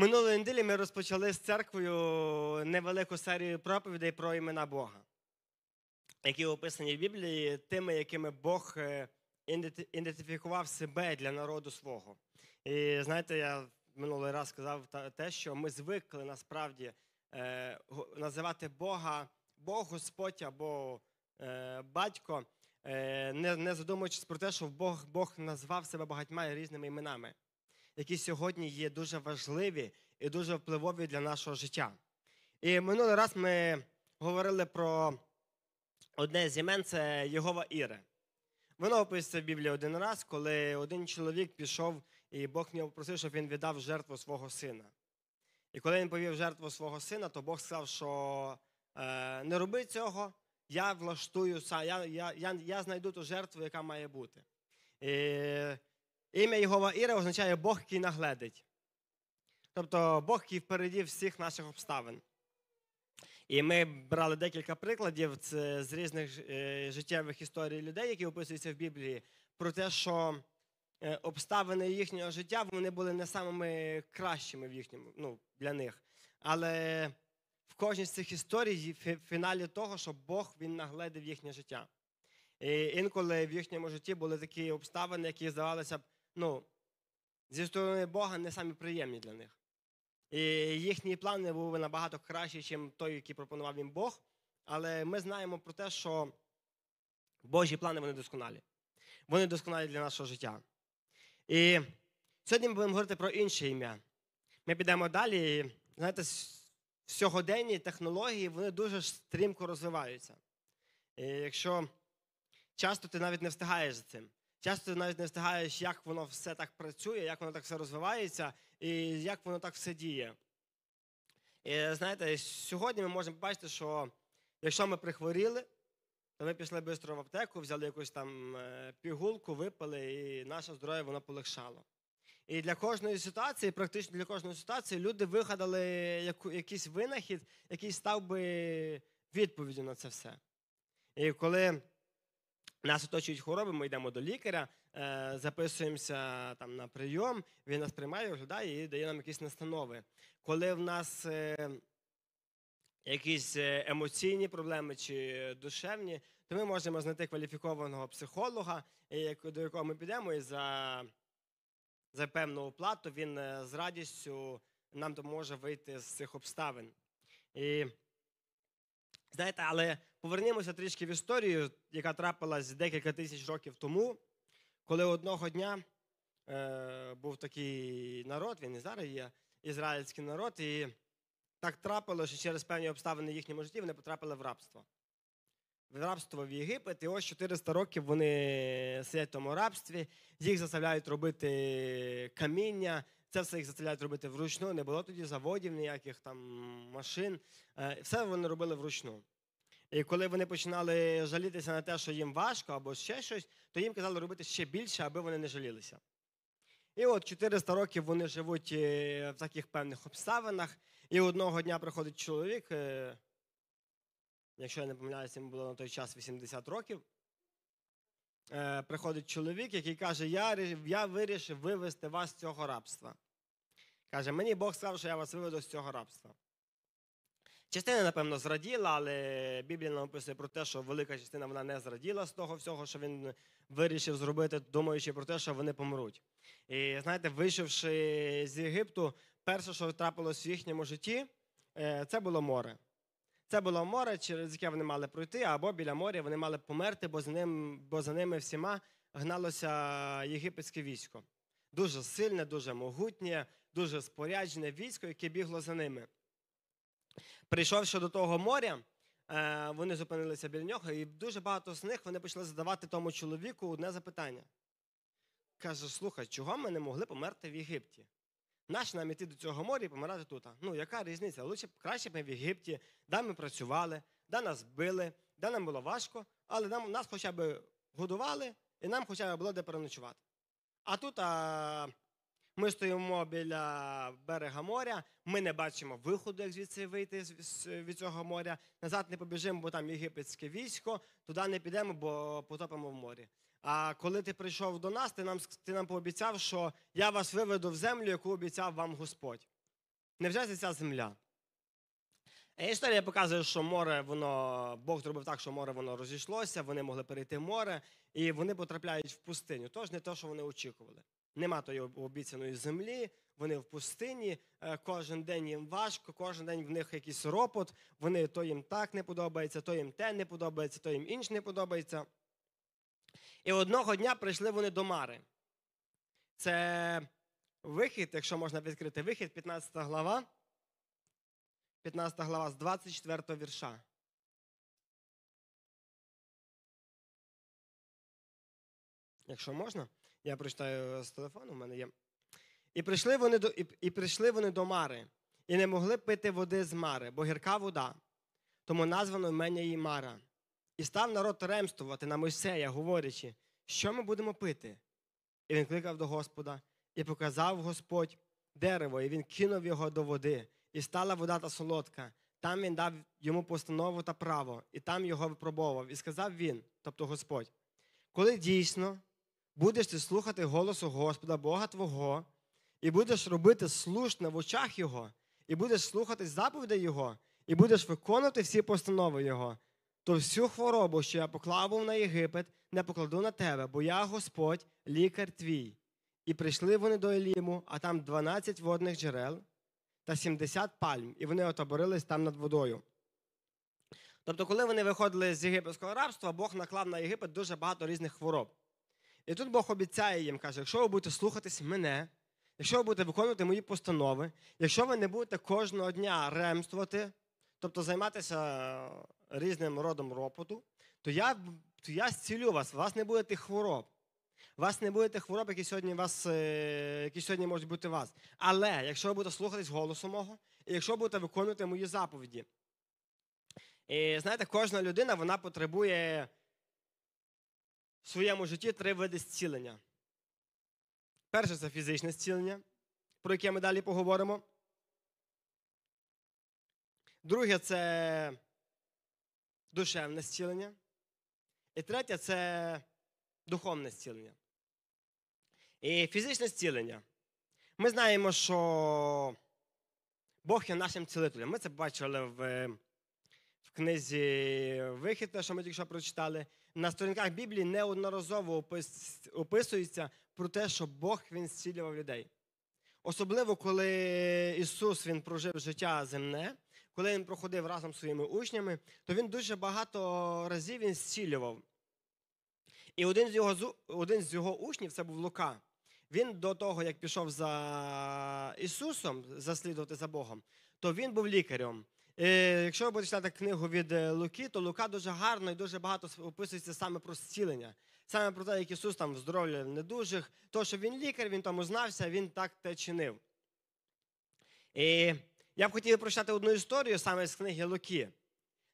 Минулої неділі ми розпочали з церквою невелику серію проповідей про імена Бога, які описані в Біблії тими, якими Бог е, ідентифікував себе для народу свого. І знаєте, я минулий раз сказав те, що ми звикли насправді е, називати Бога Бог Господь або е, батько, не задумуючись про те, що Бог, Бог назвав себе багатьма різними іменами які сьогодні є дуже важливі і дуже впливові для нашого життя. І минулий раз ми говорили про одне з імен це Єгова Іре. Воно описується в Біблії один раз, коли один чоловік пішов, і Бог в попросив, щоб він віддав жертву свого сина. І коли він повів жертву свого сина, то Бог сказав, що е, не роби цього, я влаштую сам, я, я, я, я знайду ту жертву, яка має бути. І Ім'я Єгова Іра означає Бог, який нагледить. Тобто Бог, який впереді всіх наших обставин. І ми брали декілька прикладів це з різних е, життєвих історій людей, які описуються в Біблії, про те, що е, обставини їхнього життя вони були не самими кращими в їхньому, ну, для них. Але в кожній з цих історій є фі- фіналі того, що Бог він нагледив їхнє життя. І інколи в їхньому житті були такі обставини, які здавалися б, ну, зі сторони Бога не самі приємні для них. І їхні плани були набагато кращі, ніж той, який пропонував їм Бог. Але ми знаємо про те, що Божі плани вони досконалі. Вони досконалі для нашого життя. І сьогодні ми будемо говорити про інше ім'я. Ми підемо далі. І, знаєте, сьогоденні технології вони дуже стрімко розвиваються. І якщо часто ти навіть не встигаєш за цим. Часто навіть не встигаєш, як воно все так працює, як воно так все розвивається і як воно так все діє. І знаєте, сьогодні ми можемо побачити, що якщо ми прихворіли, то ми пішли швидко в аптеку, взяли якусь там е, пігулку, випили, і наше здоров'я воно полегшало. І для кожної ситуації, практично для кожної ситуації, люди вигадали якийсь винахід, який став би відповіддю на це все. І коли нас оточують хвороби, ми йдемо до лікаря, е, записуємося там на прийом, він нас приймає, оглядає і дає нам якісь настанови. Коли в нас е, якісь е, емоційні проблеми чи душевні, то ми можемо знайти кваліфікованого психолога, до якого ми підемо, і за, за певну оплату він з радістю нам допоможе вийти з цих обставин. І Знаєте, але повернімося трішки в історію, яка трапилась декілька тисяч років тому, коли одного дня е, був такий народ, він і зараз є ізраїльський народ, і так трапилося, що через певні обставини їхньому житті вони потрапили в рабство. В рабство в Єгипет, і ось 400 років вони сидять в тому рабстві, їх заставляють робити каміння, це все їх заставляють робити вручну, не було тоді заводів, ніяких там машин. Е, Все вони робили вручну. І коли вони починали жалітися на те, що їм важко або ще щось, то їм казали робити ще більше, аби вони не жалілися. І от 400 років вони живуть е, в таких певних обставинах, і одного дня приходить чоловік, е, якщо я не помиляюся, йому було на той час 80 років. Е, Приходить чоловік, який каже: Я, я вирішив вивести вас з цього рабства. Каже, мені Бог сказав, що я вас виведу з цього рабства. Частина, напевно, зраділа, але Біблія нам описує про те, що велика частина вона не зраділа з того всього, що він вирішив зробити, думаючи про те, що вони помруть. І знаєте, вийшовши з Єгипту, перше, що трапилось в їхньому житті, е, це було море. Це було море, через яке вони мали пройти, або біля моря вони мали померти, бо за, ним, бо за ними всіма гналося єгипетське військо. Дуже сильне, дуже могутнє, дуже споряджене військо, яке бігло за ними. Прийшовши до того моря, е, вони зупинилися біля нього, і дуже багато з них вони почали задавати тому чоловіку одне запитання. Каже: слухай, чого ми не могли померти в Єгипті? Наш нам іти до цього моря і помирати тут. Ну, яка різниця? Лучше краще б ми в Єгипті, де ми працювали, де нас били, де нам було важко, але нам, нас хоча б годували, і нам хоча б було де переночувати. А тут а, ми стоїмо біля берега моря, ми не бачимо виходу, як звідси вийти від цього моря. Назад не побіжимо, бо там єгипетське військо, туди не підемо, бо потопимо в морі. А коли ти прийшов до нас, ти нам, ти нам пообіцяв, що я вас виведу в землю, яку обіцяв вам Господь. Невже це ця земля? Е, Історія показує, що море, воно, Бог зробив так, що море воно розійшлося, вони могли перейти в море, і вони потрапляють в пустиню. Тож не те, що вони очікували. Нема тої обіцяної землі, вони в пустині, е, кожен день їм важко, кожен день в них якийсь ропот, вони то їм так не подобається, то їм те не подобається, то їм інше не подобається. І одного дня прийшли вони до Мари. Це вихід, якщо можна відкрити вихід, 15 глава. 15 глава з 24 вірша. Якщо можна, я прочитаю з телефону, у мене є. І прийшли вони до, і, і прийшли вони до Мари, і не могли пити води з Мари, бо гірка вода, тому названо імення її Мара. І став народ ремствувати на Мойсея, говорячи, що ми будемо пити. І він кликав до Господа, і показав Господь дерево, і він кинув його до води, і стала вода та солодка. Там він дав йому постанову та право, і там його випробовував. І сказав він, тобто Господь, коли дійсно будеш ти слухати голосу Господа, Бога Твого, і будеш робити слушне в очах Його, і будеш слухати заповідей Його, і будеш виконувати всі постанови Його, то всю хворобу, що я поклав на Єгипет, не покладу на тебе, бо я Господь, лікар твій. І прийшли вони до Еліму, а там 12 водних джерел та 70 пальм, і вони отоборились там над водою. Тобто, коли вони виходили з єгипетського рабства, Бог наклав на Єгипет дуже багато різних хвороб. І тут Бог обіцяє їм, каже, якщо ви будете слухатись мене, якщо ви будете виконувати мої постанови, якщо ви не будете кожного дня ремствувати, тобто займатися різним родом ропоту, то я, то я зцілю вас, у вас не буде тих хвороб. У вас не буде тих хвороб, які сьогодні вас, е, які сьогодні можуть бути у вас. Але якщо ви будете слухатись голосу мого, і якщо будете виконувати мої заповіді. І знаєте, кожна людина вона потребує в своєму житті три види зцілення. Перше це фізичне зцілення, про яке ми далі поговоримо. Друге це душевне зцілення. І третє це духовне зцілення. І фізичне зцілення. Ми знаємо, що Бог є нашим цілителем. Ми це бачили в, в книзі Вихід, що ми тільки що прочитали. На сторінках Біблії неодноразово опис, описується про те, що Бог він зцілював людей. Особливо, коли Ісус Він прожив життя земне, коли Він проходив разом з своїми учнями, то Він дуже багато разів він зцілював. І один з його один з його учнів це був Лука. Він до того, як пішов за Ісусом, заслідувати за Богом, то він був лікарем. І Якщо ви будете читати книгу від Луки, то Лука дуже гарно і дуже багато описується саме про зцілення. Саме про те, як Ісус там здоров'я недужих, то, що він лікар, він тому знався, він так те чинив. І я б хотів прочитати одну історію саме з книги Луки,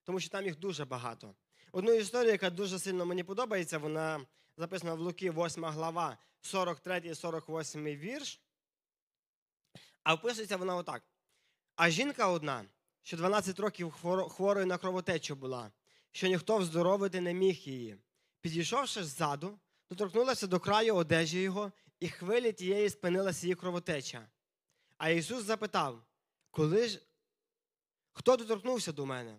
тому що там їх дуже багато. Одну історію, яка дуже сильно мені подобається, вона записана в Луки, 8 глава, 43 48 вірш. А описується вона отак. А жінка одна, що 12 років хворою на кровотечу була, що ніхто вздоровити не міг її. Підійшовши ззаду, доторкнулася до краю одежі його, і хвилі тієї спинилася її кровотеча. А Ісус запитав, коли ж хто доторкнувся до мене?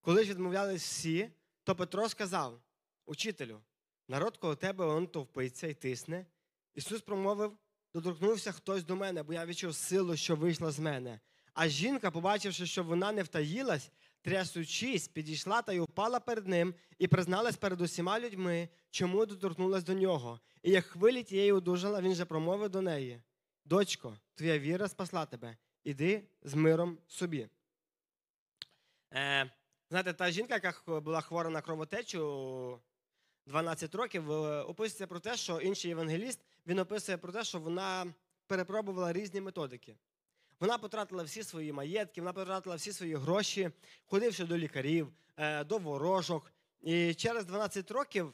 Коли ж відмовлялись всі, то Петро сказав Учителю, народ коло тебе он товпиться і тисне. Ісус промовив, доторкнувся хтось до мене, бо я відчув силу, що вийшла з мене. А жінка, побачивши, що вона не втаїлась, трясучись, підійшла та й упала перед ним і призналась перед усіма людьми, чому доторкнулась до нього. І як хвилі тієї одужала, він же промовив до неї: Дочко, твоя віра спасла тебе, іди з миром собі. Е, Знаєте, та жінка, яка була хвора на кровотечу 12 років, е, описується про те, що інший євангеліст він описує про те, що вона перепробувала різні методики. Вона потратила всі свої маєтки, вона потратила всі свої гроші, ходивши до лікарів, е, до ворожок. І через 12 років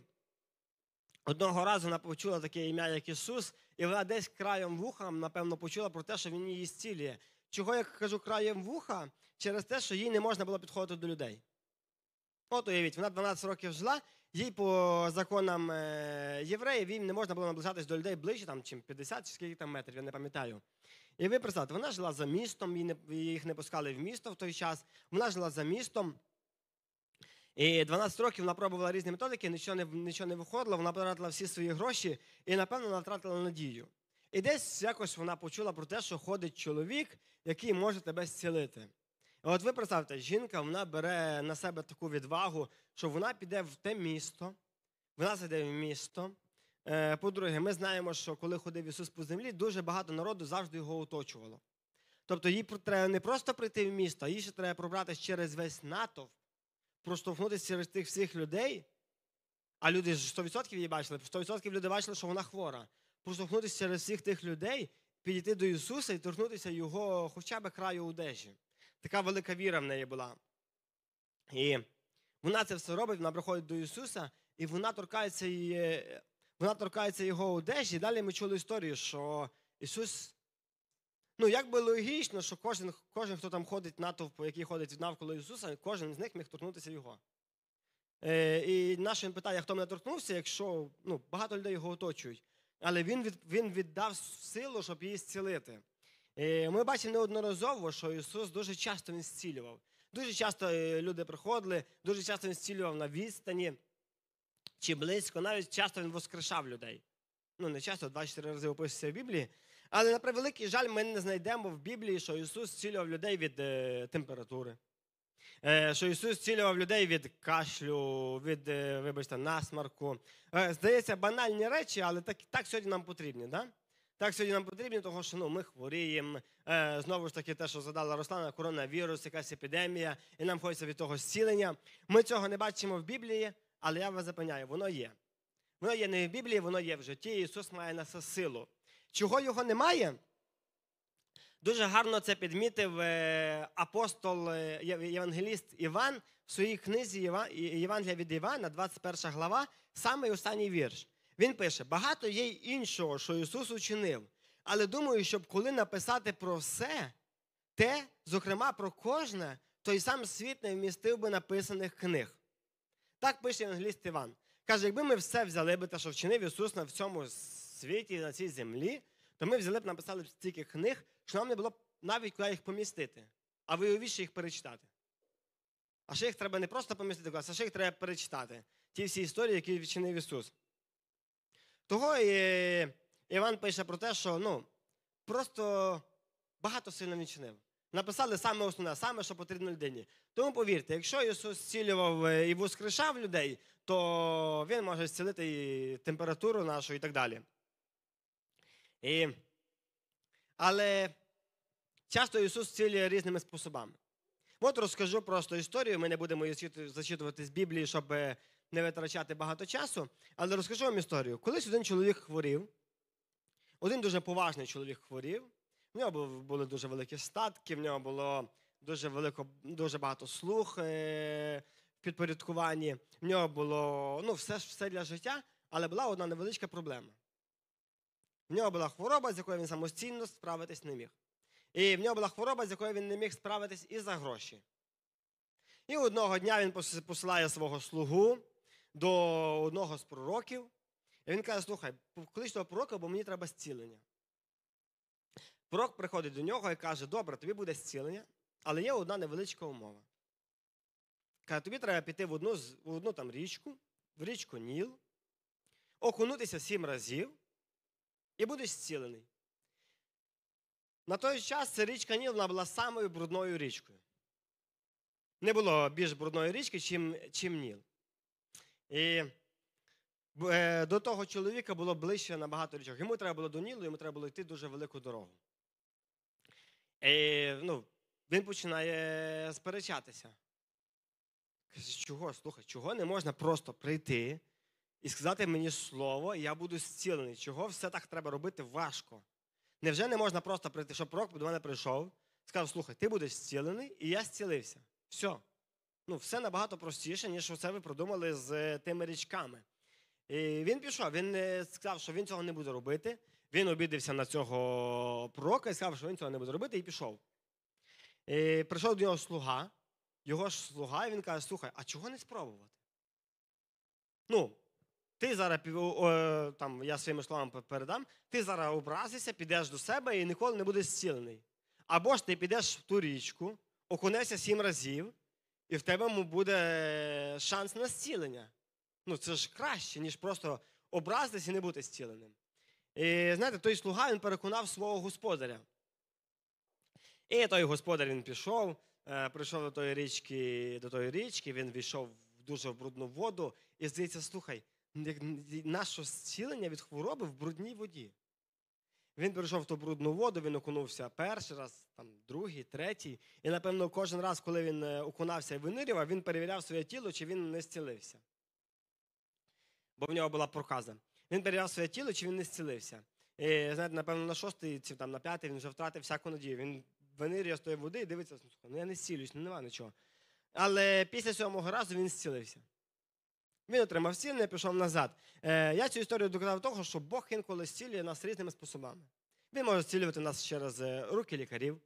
одного разу вона почула таке ім'я, як Ісус, і вона десь краєм вуха, напевно, почула про те, що Він її зцілює. Чого я кажу краєм вуха? Через те, що їй не можна було підходити до людей. От уявіть, вона 12 років жила, їй по законам е, євреїв їм не можна було наближатись до людей ближче, там, чим 50 чи скільки там метрів, я не пам'ятаю. І ви представте, вона жила за містом, її не- їх не пускали в місто в той час. Вона жила за містом. І 12 років вона пробувала різні методики, нічого не, нічого не виходило, вона потратила всі свої гроші і, напевно, вона втратила надію. І десь якось вона почула про те, що ходить чоловік, який може тебе зцілити. От ви представте, жінка вона бере на себе таку відвагу, що вона піде в те місто, вона зайде в місто. Е, По-друге, ми знаємо, що коли ходив Ісус по землі, дуже багато народу завжди його оточувало. Тобто їй треба не просто прийти в місто, а їй ще треба пробратися через весь натовп, проштовхнутися через тих всіх людей. А люди ж 100% її бачили, 100% люди бачили, що вона хвора. Проштовхнутися через всіх тих людей, підійти до Ісуса і торкнутися Його хоча б краю одежі. Така велика віра в неї була. І вона це все робить, вона приходить до Ісуса, і вона торкається, її, вона торкається його одежі. І далі ми чули історію, що Ісус. Ну, як би логічно, що кожен, кожен, хто там ходить натовп, який ходить навколо Ісуса, кожен з них міг торкнутися Його. Е, і наш він питає, хто мене торкнувся, якщо ну, багато людей його оточують. Але він, від, він віддав силу, щоб її зцілити. Е, Ми бачимо неодноразово, що Ісус дуже часто він зцілював. Дуже часто е, люди приходили, дуже часто він зцілював на відстані чи близько, навіть часто він воскрешав людей. Ну, не часто, 24 рази описується в Біблії. Але на превеликий жаль, ми не знайдемо в Біблії, що Ісус зцілював людей від е, температури. Е, що Ісус зцілював людей від кашлю, від, е, вибачте, насмарку. Е, здається, банальні речі, але так, так сьогодні нам потрібні. Да? Так сьогодні нам потрібні, тому що ну, ми хворіємо. Знову ж таки, те, що задала Руслана, коронавірус, якась епідемія, і нам хочеться від того зцілення. Ми цього не бачимо в Біблії, але я вас запевняю, воно є. Воно є не в Біблії, воно є в житті. Ісус має на це силу. Чого його немає? Дуже гарно це підмітив е, апостол е, євангеліст Іван в своїй книзі Євангелія від Івана, 21 глава, самий останній вірш. Він пише: багато є й іншого, що Ісус учинив. Але думаю, щоб коли написати про все, те, зокрема про кожне, то й сам світ не вмістив би написаних книг. Так пише євангеліст Іван. Каже, якби ми все взяли би те, що вчинив Ісус на всьому світі, на цій землі, то ми взяли б написали б стільки книг, що нам не було навіть куди їх помістити, а виявіше їх перечитати. А ще їх треба не просто помістити а ще їх треба перечитати. Ті всі історії, які вчинив Ісус. Того і Іван пише про те, що ну, просто багато сильно він чинив. Написали саме основне, саме, що потрібно людині. Тому повірте, якщо Ісус зцілював е, і воскрешав людей, то Він може зцілити і температуру нашу і так далі. І... Але часто Ісус зцілює різними способами. От розкажу просто історію. Ми не будемо її зачитувати з Біблії, щоб е, не витрачати багато часу. Але розкажу вам історію. Колись один чоловік хворів, один дуже поважний чоловік хворів. В нього були дуже великі статки, в нього було дуже велико, дуже багато слух е, в підпорядкуванні. В нього було ну, все, все для життя, але була одна невеличка проблема. В нього була хвороба, з якою він самостійно справитись не міг. І в нього була хвороба, з якою він не міг справитись і за гроші. І одного дня він посилає свого слугу до одного з пророків. І він каже: слухай, поклич того пророка, бо мені треба зцілення. Пророк приходить до нього і каже: Добре, тобі буде зцілення, але є одна невеличка умова. Каже, тобі треба піти в одну, в одну там річку, в річку Ніл, окунутися сім разів і будеш зцілений. На той час річка Ніл вона була самою брудною річкою. Не було більш брудної річки, чим, чим Ніл. І е, до того чоловіка було ближче набагато річок. Йому треба було до Нілу, йому треба було йти дуже велику дорогу. І, ну, він починає сперечатися. Каже, чого, слухай, чого не можна просто прийти і сказати мені слово, і я буду зцілений? Чого все так треба робити важко? Невже не можна просто прийти, щоб пророк до мене прийшов, сказав, слухай, ти будеш зцілений, і я зцілився. Все. Ну, все набагато простіше, ніж це ви продумали з е, тими річками. І він пішов, він е, сказав, що він цього не буде робити. Він обідався на цього пророка і сказав, що він цього не буде робити, і пішов. І прийшов до нього слуга, його ж слуга, і він каже: слухай, а чого не спробувати? Ну, ти зараз там, я своїми словами передам, ти зараз образишся, підеш до себе і ніколи не будеш зцілений. Або ж ти підеш в ту річку, окунешся сім разів, і в тебе буде шанс на зцілення. Ну, це ж краще, ніж просто образитись і не бути зціленим. І знаєте, той слуга він переконав свого господаря. І той господар він пішов, е, прийшов до тої річки, до тої річки, він війшов в дуже брудну воду, і здається, слухай, наше зцілення від хвороби в брудній воді. Він прийшов в ту брудну воду, він окунувся перший раз, там, другий, третій. І, напевно, кожен раз, коли він е, окунався і винирював, він перевіряв своє тіло, чи він не зцілився. Бо в нього була проказа. Він перевіряв своє тіло, чи він не зцілився. І, знаєте, напевно, на шостий чи там, на п'ятий він вже втратив всяку надію. Він винирює з тої води і дивиться, ну, я не зцілюсь, ну нема нічого. Але після сьомого разу він зцілився. Він отримав зцілення, пішов назад. Е, я цю історію доказав того, що Бог інколи зцілює нас різними способами. Він може зцілювати нас через е, руки лікарів.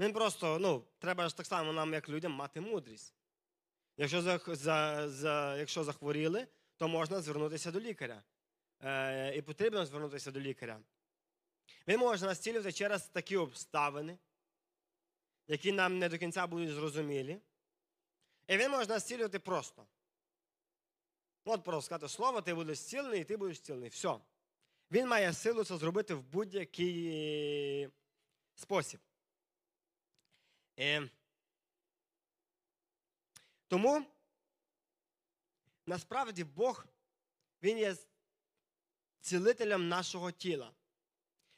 Він просто, ну, треба ж так само нам, як людям, мати мудрість. Якщо, за, за, за, якщо захворіли, то можна звернутися до лікаря. Е, і потрібно звернутися до лікаря. Він може нас зцілювати через такі обставини, які нам не до кінця будуть зрозумілі. І він може нас зцілювати просто. От просто сказати слово, ти будеш зцілений, і ти будеш зцілений. Все. Він має силу це зробити в будь-який спосіб. Е, тому насправді Бог, Він є цілителем нашого тіла.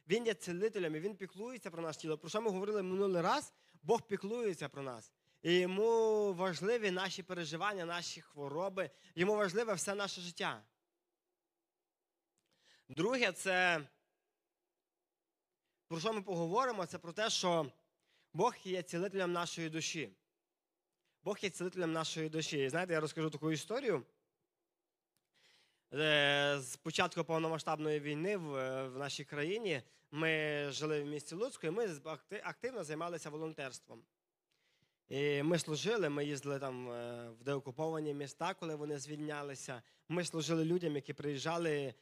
Він є цілителем і він піклується про наше тіло. Про що ми говорили минулий раз? Бог піклується про нас. І йому важливі наші переживання, наші хвороби, йому важливе все наше життя. Друге, це про що ми поговоримо? Це про те, що Бог є цілителем нашої душі. Бог є цілителем нашої душі. І знаєте, я розкажу таку історію. Е, З початку повномасштабної війни е, в нашій країні ми жили в місті Луцьку, і ми активно займалися волонтерством. І ми служили, ми їздили там е, в деокуповані міста, коли вони звільнялися. Ми служили людям, які приїжджали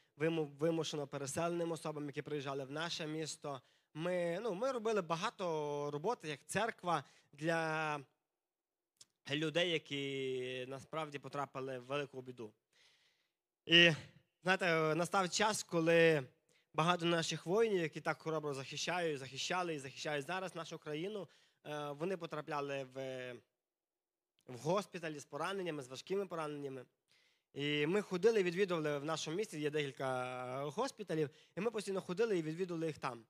вимушено переселеним особам, які приїжджали в наше місто. Ми, ну, ми робили багато роботи як церква для людей, які насправді потрапили в велику біду. І знаєте, настав час, коли багато наших воїнів, які так хоробро захищають, захищали і захищають зараз нашу країну, вони потрапляли в, в госпіталі з пораненнями, з важкими пораненнями. І ми ходили відвідували в нашому місті, є декілька госпіталів, і ми постійно ходили і відвідували їх там.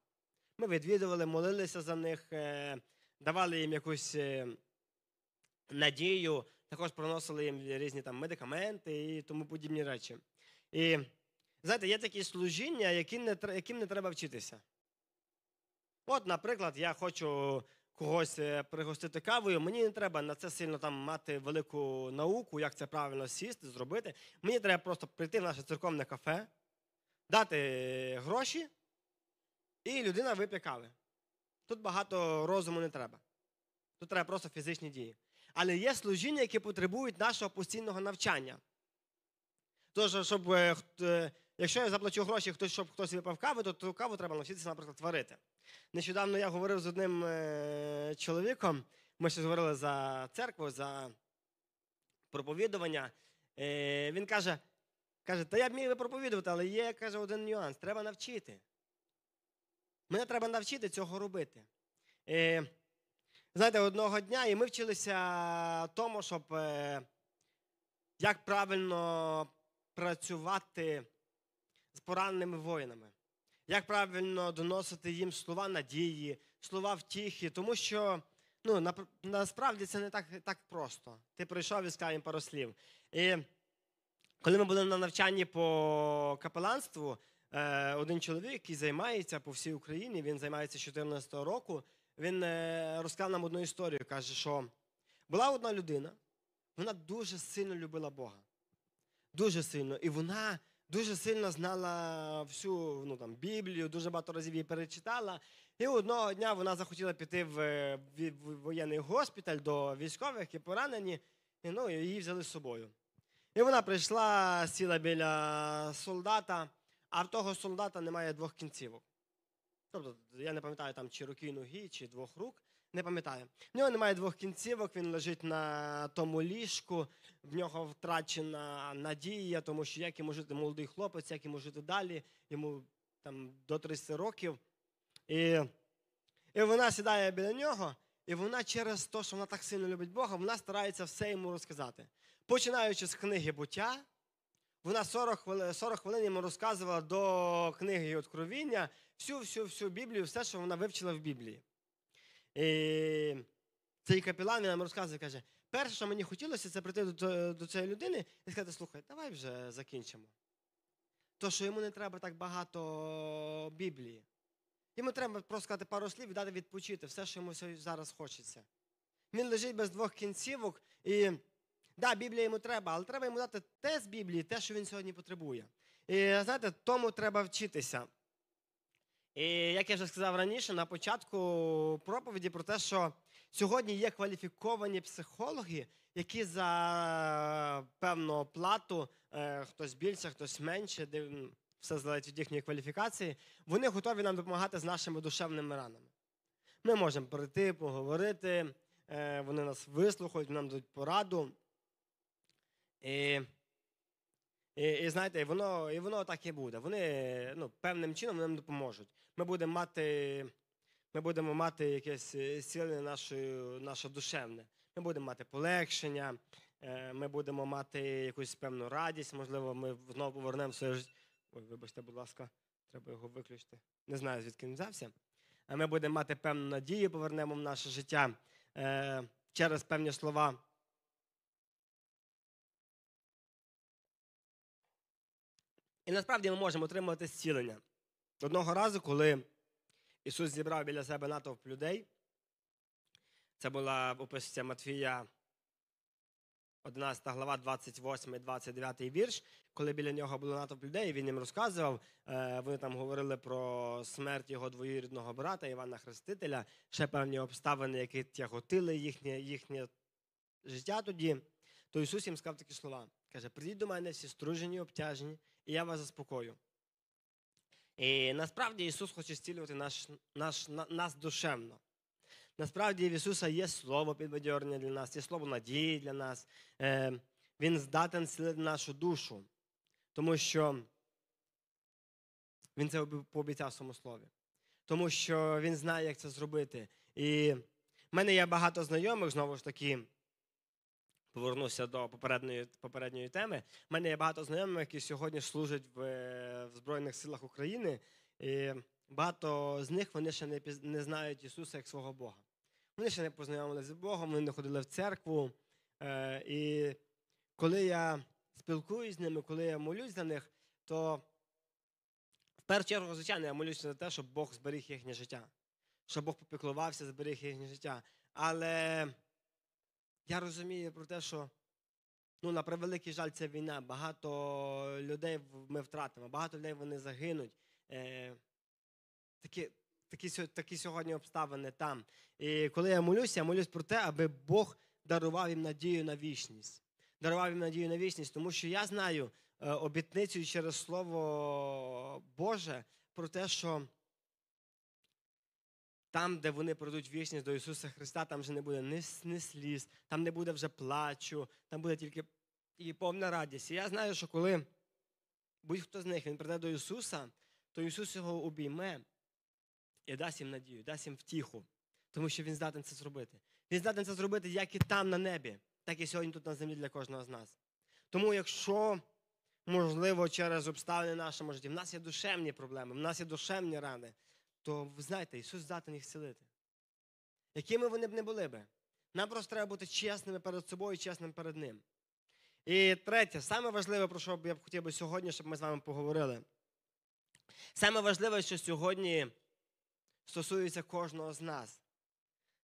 Ми відвідували, молилися за них, е, давали їм якусь е, надію, також приносили їм різні там медикаменти і тому подібні речі. І знаєте, є такі служіння, яким не, яким не треба вчитися. От, наприклад, я хочу когось е, пригостити кавою, мені не треба на це сильно там мати велику науку, як це правильно сісти, зробити. Мені треба просто прийти в наше церковне кафе, дати гроші, і людина вип'є кави. Тут багато розуму не треба. Тут треба просто фізичні дії. Але є служіння, які потребують нашого постійного навчання. Тож, щоб, е, е, якщо я заплачу гроші, хтось, щоб хтось випав кави, то ту каву треба навчитися, наприклад, варити. Нещодавно я говорив з одним е, чоловіком, ми ще говорили за церкву, за проповідування. Е, він каже, каже, та я б міг би проповідувати, але є каже, один нюанс, треба навчити. Мене треба навчити цього робити. Е, знаєте, одного дня і ми вчилися тому, щоб як правильно працювати з пораненими воїнами, як правильно доносити їм слова надії, слова втіхи, тому що ну, насправді це не так, так просто. Ти прийшов і сказав їм пару слів. І коли ми були на навчанні по капеланству, е, один чоловік, який займається по всій Україні, він займається з 14 року, він е, розказав нам одну історію. Каже, що була одна людина, вона дуже сильно любила Бога. Дуже сильно. І вона дуже сильно знала всю ну, там, Біблію, дуже багато разів її перечитала. І одного дня вона захотіла піти в, в- в воєнний госпіталь до військових, які поранені, і ну, її взяли з собою. І вона прийшла, сіла біля солдата, а в того солдата немає двох кінцівок. Тобто, я не пам'ятаю там чи руки, ноги, чи двох рук. Не пам'ятаю. В нього немає двох кінцівок, він лежить на тому ліжку, в нього втрачена надія, тому що як йому жити молодий хлопець, як йому жити далі, йому там до 30 років. І, і вона сідає біля нього, і вона через те, що вона так сильно любить Бога, вона старається все йому розказати. Починаючи з книги буття, вона 40 хвилин, 40 хвилин йому розказувала до книги Откровіння всю всю всю Біблію, все, що вона вивчила в Біблії. І цей капелан він нам розказує, каже, перше, що мені хотілося, це прийти до, до цієї людини і сказати, слухай, давай вже закінчимо. То, що йому не треба так багато Біблії. Йому треба просто сказати пару слів і дати відпочити все, що йому зараз хочеться. Він лежить без двох кінцівок, і да, Біблія йому треба, але треба йому дати те з Біблії, те, що він сьогодні потребує. І знаєте, тому треба вчитися. І як я вже сказав раніше, на початку проповіді про те, що сьогодні є кваліфіковані психологи, які за певну плату, е, хтось більше, хтось менше, все залежить від їхньої кваліфікації, вони готові нам допомагати з нашими душевними ранами. Ми можемо прийти, поговорити, е, вони нас вислухають, нам дадуть пораду. І, і, і знаєте, і воно, і воно так і буде. Вони ну, певним чином нам допоможуть. Ми будемо мати, ми будемо мати якесь е, сили наше, душевне. Ми будемо мати полегшення, е, ми будемо мати якусь певну радість, можливо, ми знову повернемо своє життя. Ой, вибачте, будь ласка, треба його виключити. Не знаю, звідки він взявся. Ми будемо мати певну надію, повернемо в наше життя е, через певні слова. І насправді ми можемо отримувати зцілення. Одного разу, коли Ісус зібрав біля себе натовп людей, це була описується Матфія 11 глава, 28, 29 вірш, коли біля нього було натовп людей, він їм розказував. е, Вони там говорили про смерть його двоюрідного брата Івана Хрестителя, ще певні обставини, які тяготили їхнє, їхнє життя тоді. То Ісус їм сказав такі слова. Каже: прийдіть до мене всі стружені, обтяжені, і я вас заспокою. І насправді Ісус хоче зцілювати наш, наш, на- нас душевно. Насправді в Ісуса є слово підбадьорення для нас, є слово надії для нас. Е, Він здатен зцілити нашу душу, тому що Він це пообіцяв в своєму слові. Тому що Він знає, як це зробити. І в мене є багато знайомих, знову ж таки, повернуся до попередньої, попередньої теми. У мене є багато знайомих, які сьогодні служать в, в Збройних силах України. І багато з них вони ще не, не знають Ісуса як свого Бога. Вони ще не познайомилися з Богом, вони не ходили в церкву. Е, і коли я спілкуюсь з ними, коли я молюсь за них, то в першу чергу, звичайно, я молюся за те, щоб Бог зберіг їхнє життя, щоб Бог попіклувався, зберіг їхнє життя. Але я розумію про те, що ну, на превеликий жаль, це війна. Багато людей ми втратимо, багато людей вони загинуть. Е, такі, такі, такі сьогодні обставини там. І коли я молюся, я молюсь про те, аби Бог дарував їм надію на вічність. Дарував їм надію на вічність, тому що я знаю е, обітницю через Слово Боже про те, що там, де вони пройдуть вічність до Ісуса Христа, там вже не буде ні, ні сліз, там не буде вже плачу, там буде тільки і повна радість. І я знаю, що коли будь-хто з них він прийде до Ісуса, то Ісус його обійме і дасть їм надію, дасть їм втіху, тому що Він здатен це зробити. Він здатен це зробити як і там на небі, так і сьогодні тут на землі для кожного з нас. Тому, якщо, можливо, через обставини нашому житті, в нас є душевні проблеми, в нас є душевні рани, то знаєте, Ісус здатен їх зцілити. Якими вони б не були би. Нам просто треба бути чесними перед собою чесним перед Ним. І третє, саме важливе, про що я б хотів би сьогодні, щоб ми з вами поговорили. Саме важливе, що сьогодні стосується кожного з нас,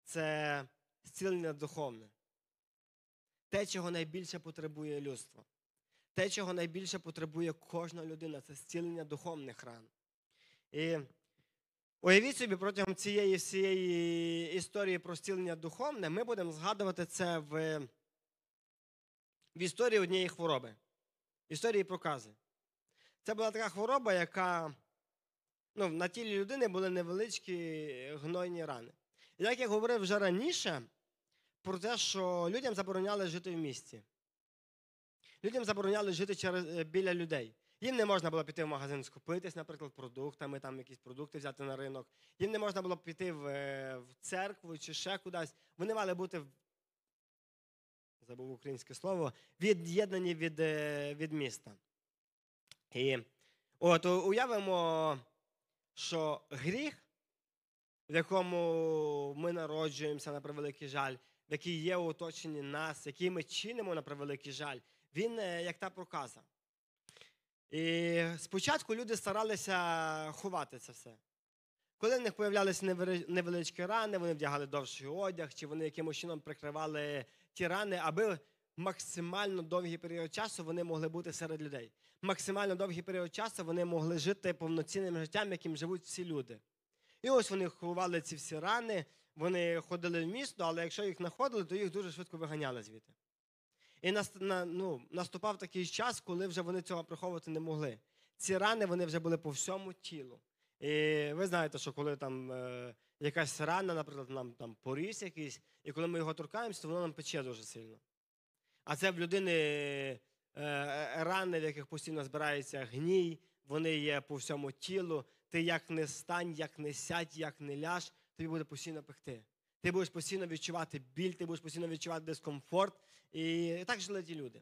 це зцілення духовне. Те, чого найбільше потребує людство. Те, чого найбільше потребує кожна людина, це зцілення духовних ран. І уявіть собі, протягом цієї всієї історії про зцілення духовне, ми будемо згадувати це в в історії однієї хвороби. В історії прокази. Це була така хвороба, яка ну, на тілі людини були невеличкі гнойні рани. Як я говорив вже раніше, про те, що людям забороняли жити в місті. Людям забороняли жити через, е, біля людей. Їм не можна було піти в магазин скупитись, наприклад, продуктами, там якісь продукти взяти на ринок. Їм не можна було піти в, е, в церкву чи ще кудись. Вони мали бути, забув українське слово, від'єднані від, е, від міста. І от уявимо, що гріх, в якому ми народжуємося на превеликий жаль, який є у оточенні нас, який ми чинимо на превеликий жаль, він е, як та проказа. І спочатку люди старалися ховати це все. Коли в них появлялися невеличкі рани, вони вдягали довший одяг, чи вони якимось чином прикривали ті рани, аби максимально довгий період часу вони могли бути серед людей. Максимально довгий період часу вони могли жити повноцінним життям, яким живуть всі люди. І ось вони ховали ці всі рани, вони ходили в місто, але якщо їх знаходили, то їх дуже швидко виганяли звідти. І ну, наступав такий час, коли вже вони цього приховувати не могли. Ці рани вони вже були по всьому тілу. І ви знаєте, що коли там е, якась рана, наприклад, нам там поріс якийсь, і коли ми його торкаємося, то воно нам пече дуже сильно. А це в людини е, е, рани, в яких постійно збирається гній, вони є по всьому тілу. Ти як не стань, як не сядь, як не ляж, тобі буде постійно пекти. Ти будеш постійно відчувати біль, ти будеш постійно відчувати дискомфорт. І так жили ті люди.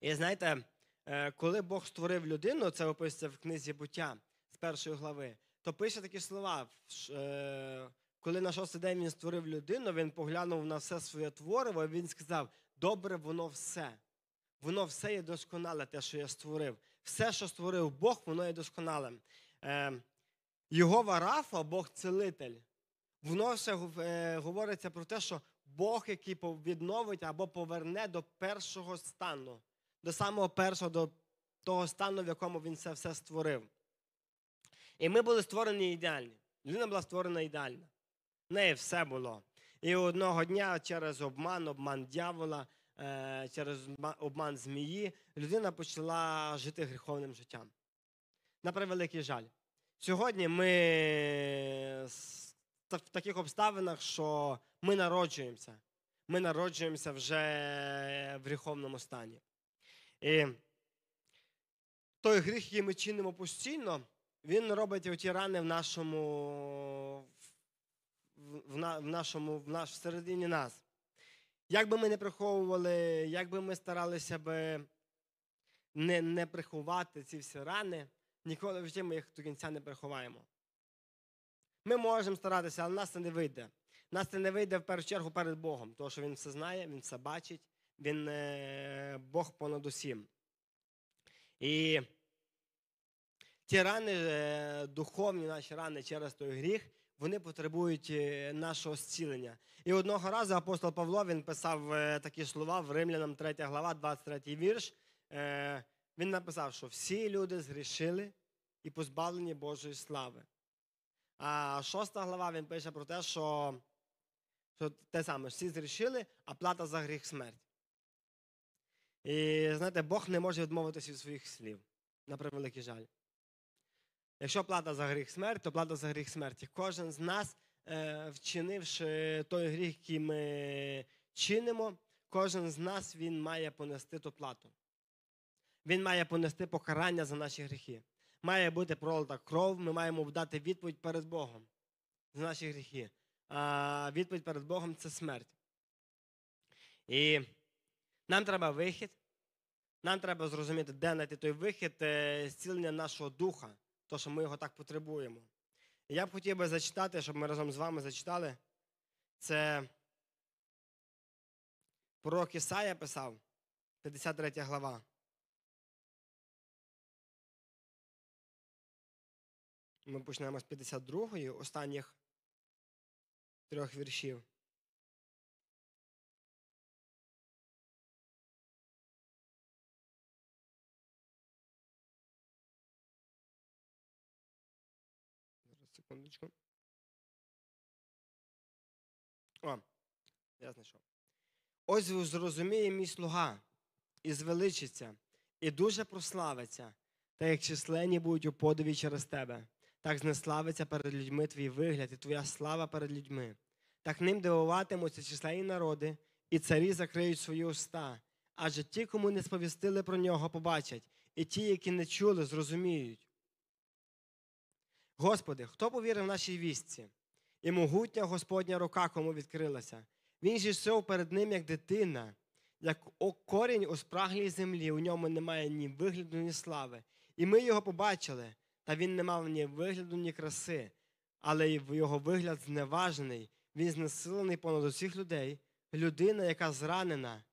І знаєте, е, коли Бог створив людину, це описується в книзі буття з першої глави, то пише такі слова. Е, коли на шостий день він створив людину, він поглянув на все своє твориво, і він сказав: добре, воно все. Воно все є досконале, те, що я створив. Все, що створив Бог, воно є досконалим. Е, його варафа, Бог целитель. Воно все говориться про те, що Бог, який відновить або поверне до першого стану, до самого першого, до того стану, в якому він це все створив. І ми були створені ідеальні. Людина була створена ідеальна. В неї все було. І одного дня через обман, обман дьявола, е, через обман змії, людина почала жити гріховним життям. На превеликий жаль. Сьогодні ми в таких обставинах, що ми народжуємося. Ми народжуємося вже в гріховному стані. І той гріх, який ми чинимо постійно, він робить оті рани в нашому в, нашому, в наш, всередині нас. Як би ми не приховували, як би ми старалися би не не приховати ці всі рани, ніколи в житті ми їх до кінця не приховаємо. Ми можемо старатися, але нас це не вийде. Нас це не вийде в першу чергу перед Богом, тому що Він все знає, Він все бачить, Він е, Бог понад усім. І ті рани, е, духовні наші рани через той гріх, вони потребують е, нашого зцілення. І одного разу апостол Павло він писав такі слова в Римлянам 3 глава, 23 вірш. Він написав, що всі люди згрішили і позбавлені Божої слави. А шоста глава він пише про те, що що те саме, всі зрішили, а плата за гріх смерть. І знаєте, Бог не може відмовитися від своїх слів, на превеликий жаль. Якщо плата за гріх смерть, то плата за гріх смерті. Кожен з нас, е, вчинивши той гріх, який ми чинимо, кожен з нас він має понести ту плату. Він має понести покарання за наші гріхи має бути пролита кров, ми маємо дати відповідь перед Богом за наші гріхи. А відповідь перед Богом це смерть. І нам треба вихід. Нам треба зрозуміти, де знайти той вихід е, зцілення нашого духа, то що ми його так потребуємо. Я б хотів би зачитати, щоб ми разом з вами зачитали. Це пророк Ісая писав, 53 глава. Ми почнемо з 52-ї, останніх трьох віршів. Зараз секундочку. О, я знайшов. Ось зрозуміє мій слуга, і звеличиться, і дуже прославиться, та як численні будуть у подиві через тебе, так знеславиться перед людьми твій вигляд і твоя слава перед людьми. Так ним дивуватимуться численні народи, і царі закриють свої уста. Адже ті, кому не сповістили про нього, побачать, і ті, які не чули, зрозуміють. Господи, хто повірив нашій вістці? І могутня Господня рука кому відкрилася. Він же йшов перед ним, як дитина, як корінь у спраглій землі. У ньому немає ні вигляду, ні слави. І ми його побачили, та він не мав ні вигляду, ні краси, але його вигляд зневажений, він знесилений понад усіх людей, людина, яка зранена,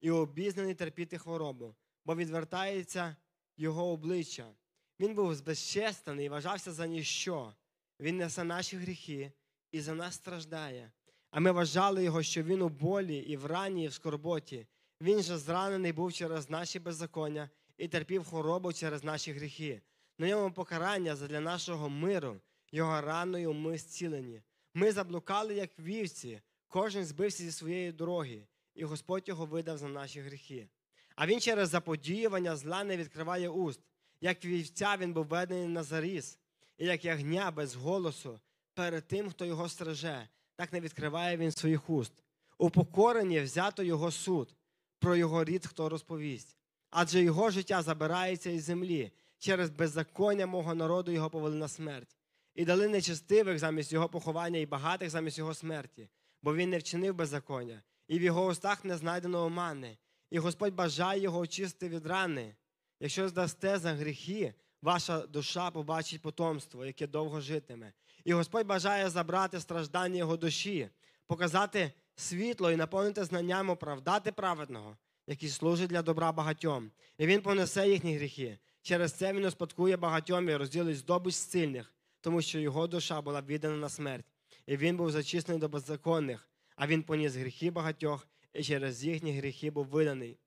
і обізнаний терпіти хворобу, бо відвертається його обличчя. Він був збезчестений і вважався за ніщо. Він несе наші гріхи і за нас страждає. А ми вважали його, що він у болі, і в рані, і в скорботі. Він же зранений був через наші беззаконня і терпів хворобу через наші гріхи. На ньому покарання задля нашого миру, його раною ми зцілені. Ми заблукали, як вівці, кожен збився зі своєї дороги, і Господь його видав за наші гріхи. А він через заподіювання зла не відкриває уст. Як вівця він був ведений на заріз, і як ягня без голосу перед тим, хто його стриже, так не відкриває він своїх уст. У покоренні взято його суд, про його рід хто розповість. Адже його життя забирається із землі, через беззаконня мого народу його повели на смерть. І дали нечестивих замість його поховання і багатих замість його смерті, бо він не вчинив беззаконня, і в його устах не знайдено омани. І Господь бажає його очистити від рани. Якщо здасте за гріхи, ваша душа побачить потомство, яке довго житиме. І Господь бажає забрати страждання його душі, показати світло і наповнити знанням оправдати праведного, який служить для добра багатьом. І він понесе їхні гріхи. Через це він успадкує багатьом і розділить здобич сильних, тому що його душа була віддана на смерть. І він був зачислений до беззаконних, а він поніс гріхи багатьох і через їхні гріхи був виданий.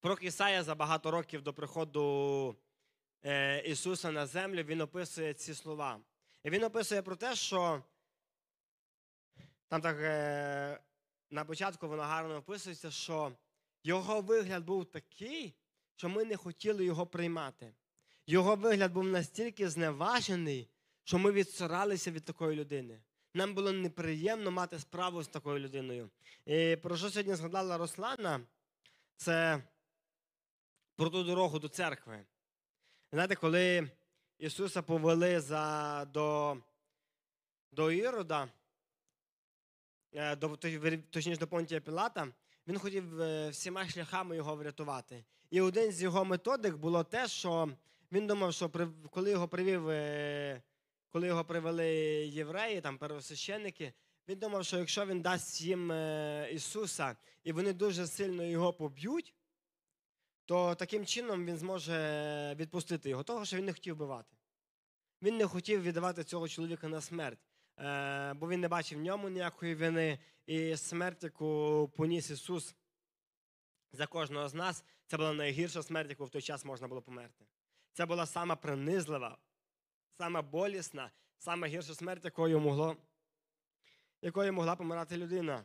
Пророк Ісая за багато років до приходу е, Ісуса на землю він описує ці слова. І він описує про те, що там так е, на початку воно гарно описується, що його вигляд був такий, що ми не хотіли його приймати. Його вигляд був настільки зневажений, що ми відсоралися від такої людини. Нам було неприємно мати справу з такою людиною. І Про що сьогодні згадала Руслана? Це про ту дорогу до церкви. Знаєте, коли Ісуса повели за, до до Ірода, е, до, точніше до Понтія Пілата, він хотів е, всіма шляхами його врятувати. І один з його методик було те, що він думав, що коли його привів, е, коли його привели євреї, там первосвященники, він думав, що якщо він дасть їм Ісуса і вони дуже сильно його поб'ють, то таким чином він зможе відпустити його, того, що він не хотів вбивати. Він не хотів віддавати цього чоловіка на смерть, е, бо він не бачив в ньому ніякої вини. І смерть, яку поніс Ісус за кожного з нас, це була найгірша смерть, яку в той час можна було померти. Це була сама принизлива, сама болісна, сама гірша смерть, якою могло, якою могла помирати людина.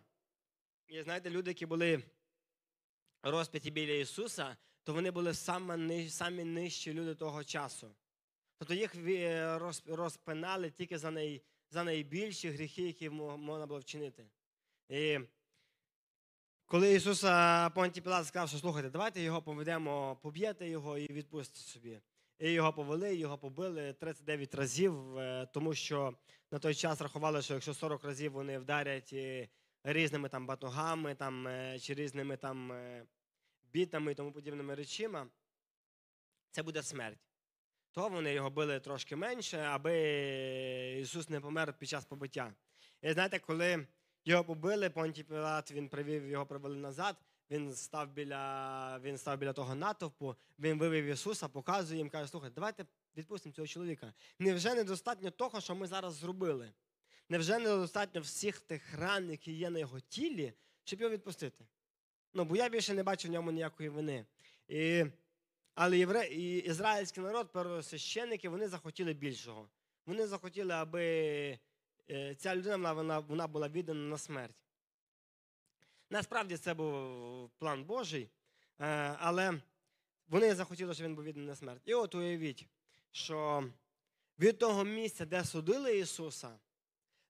І знаєте, люди, які були розп'яті біля Ісуса, то вони були самі, самі нижчі люди того часу. Тобто їх е, розпинали тільки за най, за найбільші гріхи, які можна було вчинити. І коли Ісус Понті Пілат сказав, що слухайте, давайте його поведемо, поб'єте його і відпустите собі. І його повели, його побили 39 разів, е, тому що на той час рахували, що якщо 40 разів вони вдарять е, різними там батогами там, чи різними там бітами і тому подібними речима, це буде смерть. То вони його били трошки менше, аби Ісус не помер під час побиття. І знаєте, коли його побили, Понтій Пілат, він привів, його привели назад, він став біля він став біля того натовпу, він вивів Ісуса, показує їм, каже, слухай, давайте відпустимо цього чоловіка. Невже недостатньо того, що ми зараз зробили? Невже недостатньо всіх тих ран, які є на його тілі, щоб його відпустити? Ну, бо я більше не бачу в ньому ніякої вини. І, Але євре... і ізраїльський народ, первосвященники, вони захотіли більшого. Вони захотіли, аби ця людина вона, вона була віддана на смерть. Насправді це був план Божий, е, але вони захотіли, щоб він був відданий на смерть. І от уявіть, що від того місця, де судили Ісуса,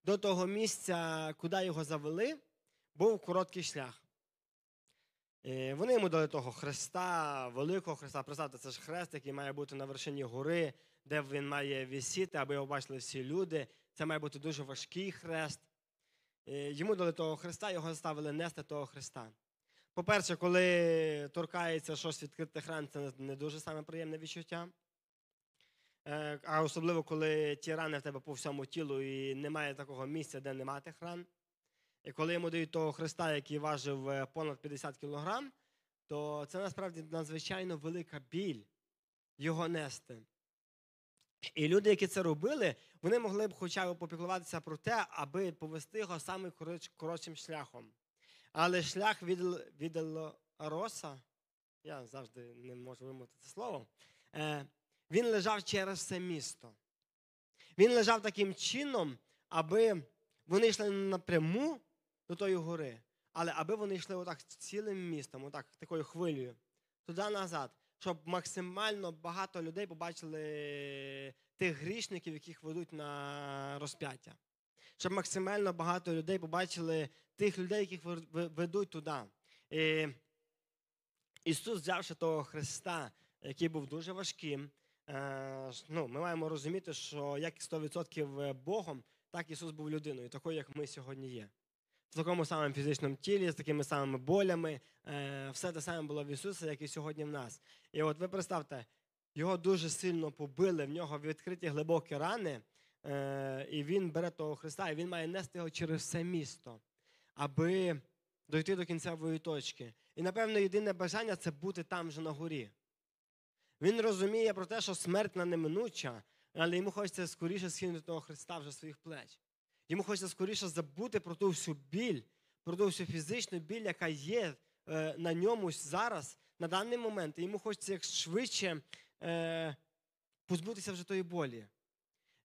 до того місця, куди його завели, був короткий шлях. Е, Вони йому дали того хреста, великого хреста. Представте, це ж хрест, який має бути на вершині гори, де він має висіти, аби його бачили всі люди. Це має бути дуже важкий хрест. Е, Йому дали того хреста, його заставили нести того хреста. По-перше, коли торкається щось відкритих ран, це не дуже саме приємне відчуття. Е, А особливо, коли ті рани в тебе по всьому тілу і немає такого місця, де нема тих ран. І коли йому дають того хреста, який важив е, понад 50 кілограм, то це насправді надзвичайно велика біль його нести. І люди, які це робили, вони могли б хоча б попіклуватися про те, аби повести його саме коротшим шляхом. Але шлях від, від Роса, я завжди не можу вимовити це слово, е, він лежав через все місто. Він лежав таким чином, аби вони йшли не напряму до тої гори, але аби вони йшли отак цілим містом, отак такою хвилею, туди назад, щоб максимально багато людей побачили тих грішників, яких ведуть на розп'яття. Щоб максимально багато людей побачили тих людей, яких ведуть туди. І Ісус, взявши того Христа, який був дуже важким, е, ну, ми маємо розуміти, що як 100% Богом, так Ісус був людиною, такою, як ми сьогодні є. В такому самому фізичному тілі, з такими самими болями, е, все те саме було в Ісуса, як і сьогодні в нас. І от ви представте, його дуже сильно побили, в нього відкриті глибокі рани, е, і він бере того Христа, і він має нести його через все місто, аби дойти до кінцевої точки. І, напевно, єдине бажання це бути там же на горі. Він розуміє про те, що смерть на неминуча, але йому хочеться скоріше скинути того Христа вже своїх плеч. Йому хочеться скоріше забути про ту всю біль, про ту всю фізичну біль, яка є е, на ньому зараз, на даний момент. І йому хочеться як швидше е, позбутися вже тої болі.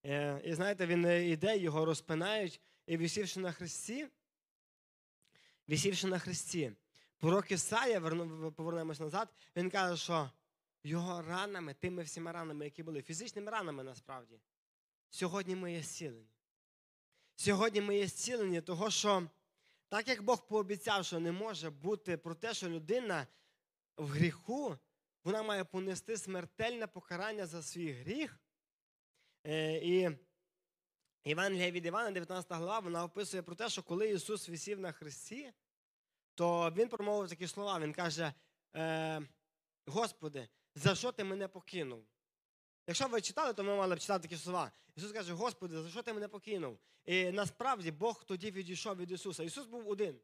Е, і знаєте, він е, іде, його розпинають, і висівши на хресті, висівши на хресті, пророк Ісая, повернемось назад, він каже, що його ранами, тими всіма ранами, які були, фізичними ранами насправді, сьогодні ми є зцілені. Сьогодні ми є зцілені, того що так як Бог пообіцяв, що не може бути про те, що людина в гріху, вона має понести смертельне покарання за свій гріх. Е, і Євангелія від Івана, 19 глава, вона описує про те, що коли Ісус висів на хресті, то Він промовив такі слова. Він каже: е, Господи, за що ти мене покинув? Якщо ви читали, то ми мали б читати такі слова. Ісус каже, Господи, за що ти мене покинув? І насправді Бог тоді відійшов від Ісуса. Ісус був один.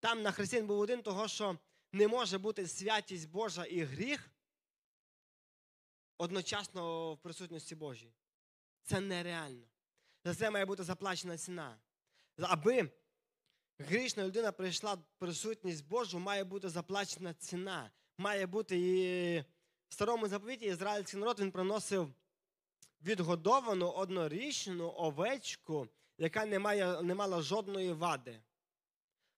Там на Христі Він був один, того що не може бути святість Божа і гріх одночасно в присутності Божій. Це нереально. За це має бути заплачена ціна. Аби грішна людина прийшла в присутність Божу, має бути заплачена ціна. Має бути і старому заповіті ізраїльський народ він приносив відгодовану однорічну овечку, яка не, має, не мала жодної вади.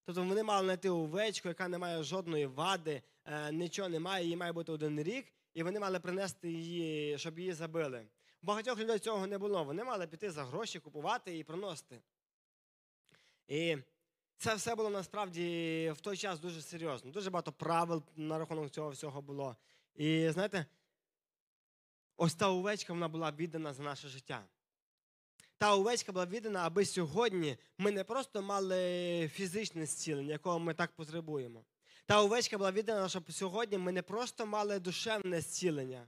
Тобто вони мали знайти овечку, яка не має жодної вади, е, нічого немає, їй має бути один рік, і вони мали принести її, щоб її забили. Багатьох людей цього не було. Вони мали піти за гроші, купувати і приносити. І це все було насправді в той час дуже серйозно. Дуже багато правил на рахунок цього всього було. І знаєте, ось та овечка вона була віддана за наше життя. Та овечка була віддана, аби сьогодні ми не просто мали фізичне зцілення, якого ми так потребуємо. Та овечка була віддана, щоб сьогодні ми не просто мали душевне зцілення,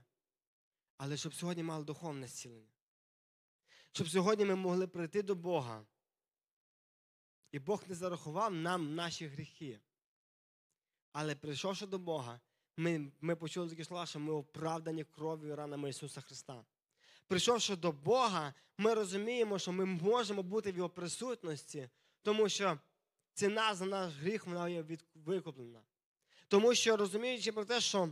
але щоб сьогодні мали духовне зцілення. Щоб сьогодні ми могли прийти до Бога. І Бог не зарахував нам наші гріхи. Але прийшовши до Бога, ми, ми почули такі слова, що ми оправдані кров'ю і ранами Ісуса Христа. Прийшовши до Бога, ми розуміємо, що ми можемо бути в Його присутності, тому що ціна за наш гріх вона є викуплена. Тому що розуміючи про те, що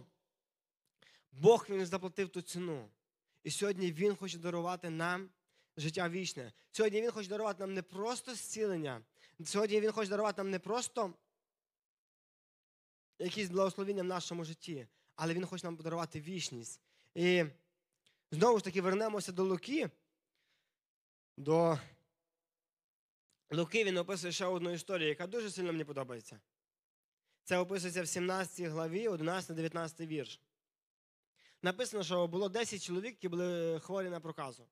Бог він заплатив ту ціну. І сьогодні Він хоче дарувати нам життя вічне. Сьогодні Він хоче дарувати нам не просто зцілення, сьогодні Він хоче дарувати нам не просто якісь благословіння в нашому житті, але Він хоче нам подарувати вічність. І знову ж таки вернемося до Луки. До Луки він описує ще одну історію, яка дуже сильно мені подобається. Це описується в 17 главі, 11-19 вірш. Написано, що було 10 чоловік, які були хворі на проказу.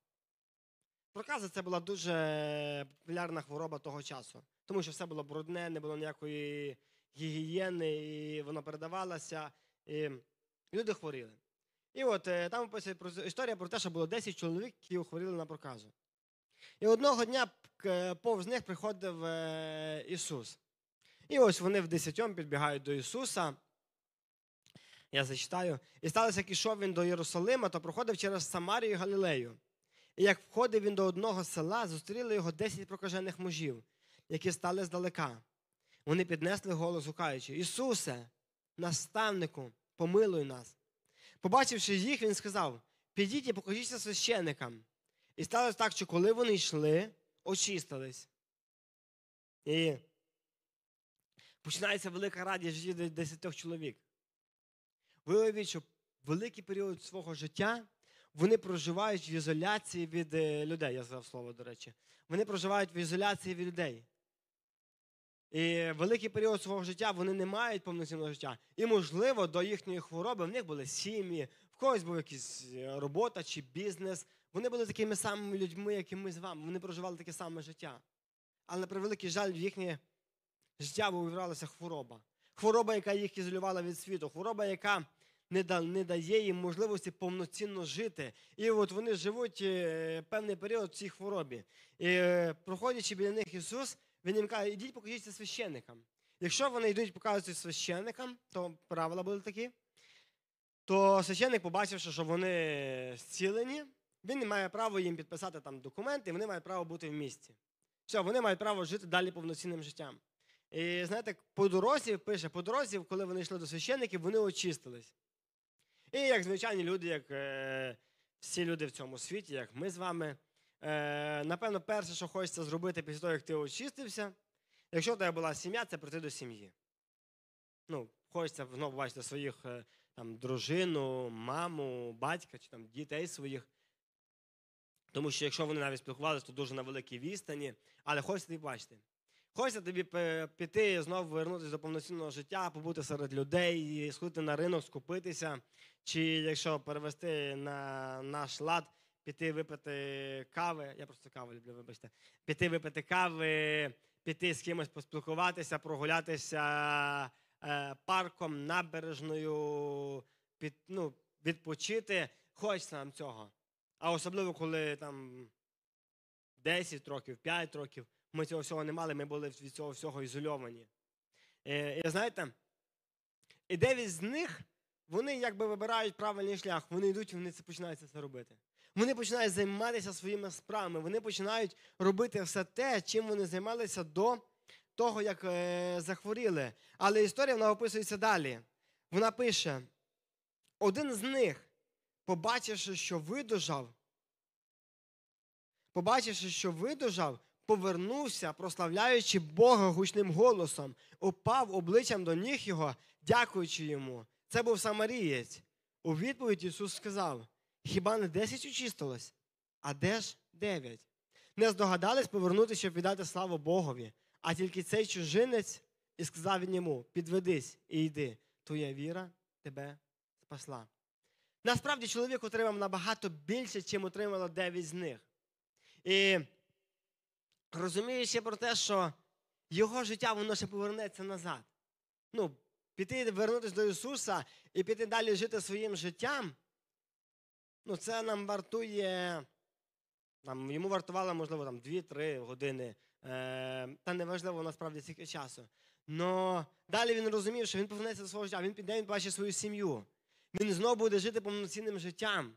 Проказа це була дуже популярна хвороба того часу, тому що все було брудне, не було ніякої гігієни, і воно передавалося, і люди хворіли. І от е, там описує історія про те, що було 10 чоловік, які хворіли на проказу. І одного дня повз них приходив е, Ісус. І ось вони в десятьом підбігають до Ісуса. Я зачитаю. І сталося, як ішов він до Єрусалима, то проходив через Самарію і Галілею. І як входив він до одного села, зустріли його десять прокажених мужів, які стали здалека. Вони піднесли голос, гукаючи: Ісусе, наставнику, помилуй нас. Побачивши їх, він сказав: Підіть і покажіться священикам. І сталося так, що коли вони йшли, очистились. І починається велика радість в житті десятьох чоловік. Ви уявіть, що великий період свого життя вони проживають в ізоляції від е, людей. Я сказав слово, до речі. Вони проживають в ізоляції від людей. І великий період свого життя вони не мають повноцінного життя. І, можливо, до їхньої хвороби в них були сім'ї, в когось був якась е, робота чи бізнес. Вони були такими самими людьми, як і ми з вами. Вони проживали таке саме життя. Але, на превеликий жаль, в їхнє життя увірвалася хвороба. Хвороба, яка їх ізолювала від світу, хвороба, яка не дає їм можливості повноцінно жити. І от вони живуть е, певний період в цій хворобі. І е, проходячи біля них Ісус, Він їм каже, ідіть покажіться священникам. Якщо вони йдуть показують священникам, то правила були такі, то священник, побачивши, що вони зцілені, він не має права їм підписати там документи, вони мають право бути в місті. Все, вони мають право жити далі повноцінним життям. І знаєте, по дорозі пише, по дорозі, коли вони йшли до священників, вони очистились. І як звичайні люди, як е, всі люди в цьому світі, як ми з вами, е, напевно, перше, що хочеться зробити після того, як ти очистився, якщо в тебе була сім'я, це прийти до сім'ї. Ну, хочеться знову бачити своїх е, там, дружину, маму, батька чи там, дітей своїх. Тому що якщо вони навіть спілкувалися, то дуже на великій відстані, але хочеться їх бачити. Хочеться тобі піти знову повернутися до повноцінного життя, побути серед людей, сходити на ринок, скупитися. Чи якщо перевести на наш лад, піти випити кави. Я просто каву люблю, вибачте. Піти випити кави, піти з кимось поспілкуватися, прогулятися е, парком, набережною, під, ну, відпочити. Хочеться нам цього. А особливо, коли там 10 років, 5 років, ми цього всього не мали, ми були від цього всього ізольовані. Е, І знаєте, і дев'ять з них вони якби вибирають правильний шлях, вони йдуть, і вони це починають це робити. Вони починають займатися своїми справами, вони починають робити все те, чим вони займалися до того, як е, захворіли. Але історія вона описується далі. Вона пише: один з них, побачивши, що видужав, побачивши, що видужав, повернувся, прославляючи Бога гучним голосом, упав обличчям до ніг його, дякуючи йому. Це був самарієць. У відповідь Ісус сказав: Хіба не десять очистилось? А де ж дев'ять? Не здогадались повернутися, щоб віддати славу Богові, а тільки цей чужинець і сказав він йому: Підведись і йди, твоя віра тебе спасла. Насправді чоловік отримав набагато більше, чим отримало дев'ять з них. І розуміючи про те, що його життя воно ще повернеться назад. Ну, піти вернутися до Ісуса і піти далі жити своїм життям, ну, це нам вартує. Там, йому вартувало, можливо, там 2-3 години. Е, та неважливо насправді скільки часу. Но далі він розумів, що він повернеться до свого життя, він піде, він бачить свою сім'ю. Він знову буде жити повноцінним життям.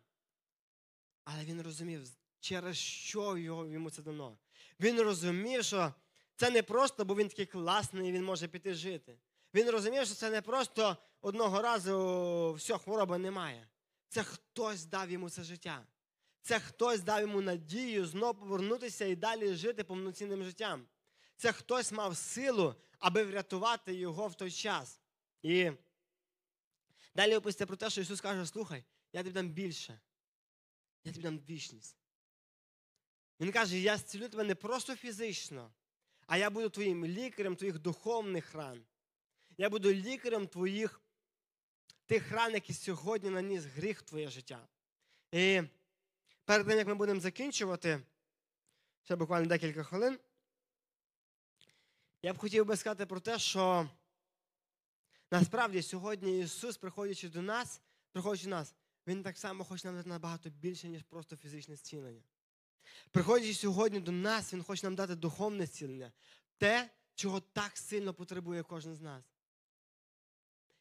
Але він розумів, через що його, йому це дано. Він розумів, що це не просто, бо він такий класний, він може піти жити. Він розумів, що це не просто одного разу все, хвороби немає. Це хтось дав йому це життя. Це хтось дав йому надію знову повернутися і далі жити повноцінним життям. Це хтось мав силу, аби врятувати його в той час. І Далі описується про те, що Ісус каже, слухай, я тобі дам більше. Я тобі дам вічність. Він каже, я зцілю тебе не просто фізично, а я буду твоїм лікарем твоїх духовних ран. Я буду лікарем твоїх тих ран, які сьогодні наніс гріх твоє життя. І перед тим, як ми будемо закінчувати, ще буквально декілька хвилин, я б хотів би сказати про те, що насправді сьогодні Ісус, приходячи до нас, приходячи до нас, Він так само хоче нам дати набагато більше, ніж просто фізичне зцілення. Приходячи сьогодні до нас, Він хоче нам дати духовне зцілення, те, чого так сильно потребує кожен з нас.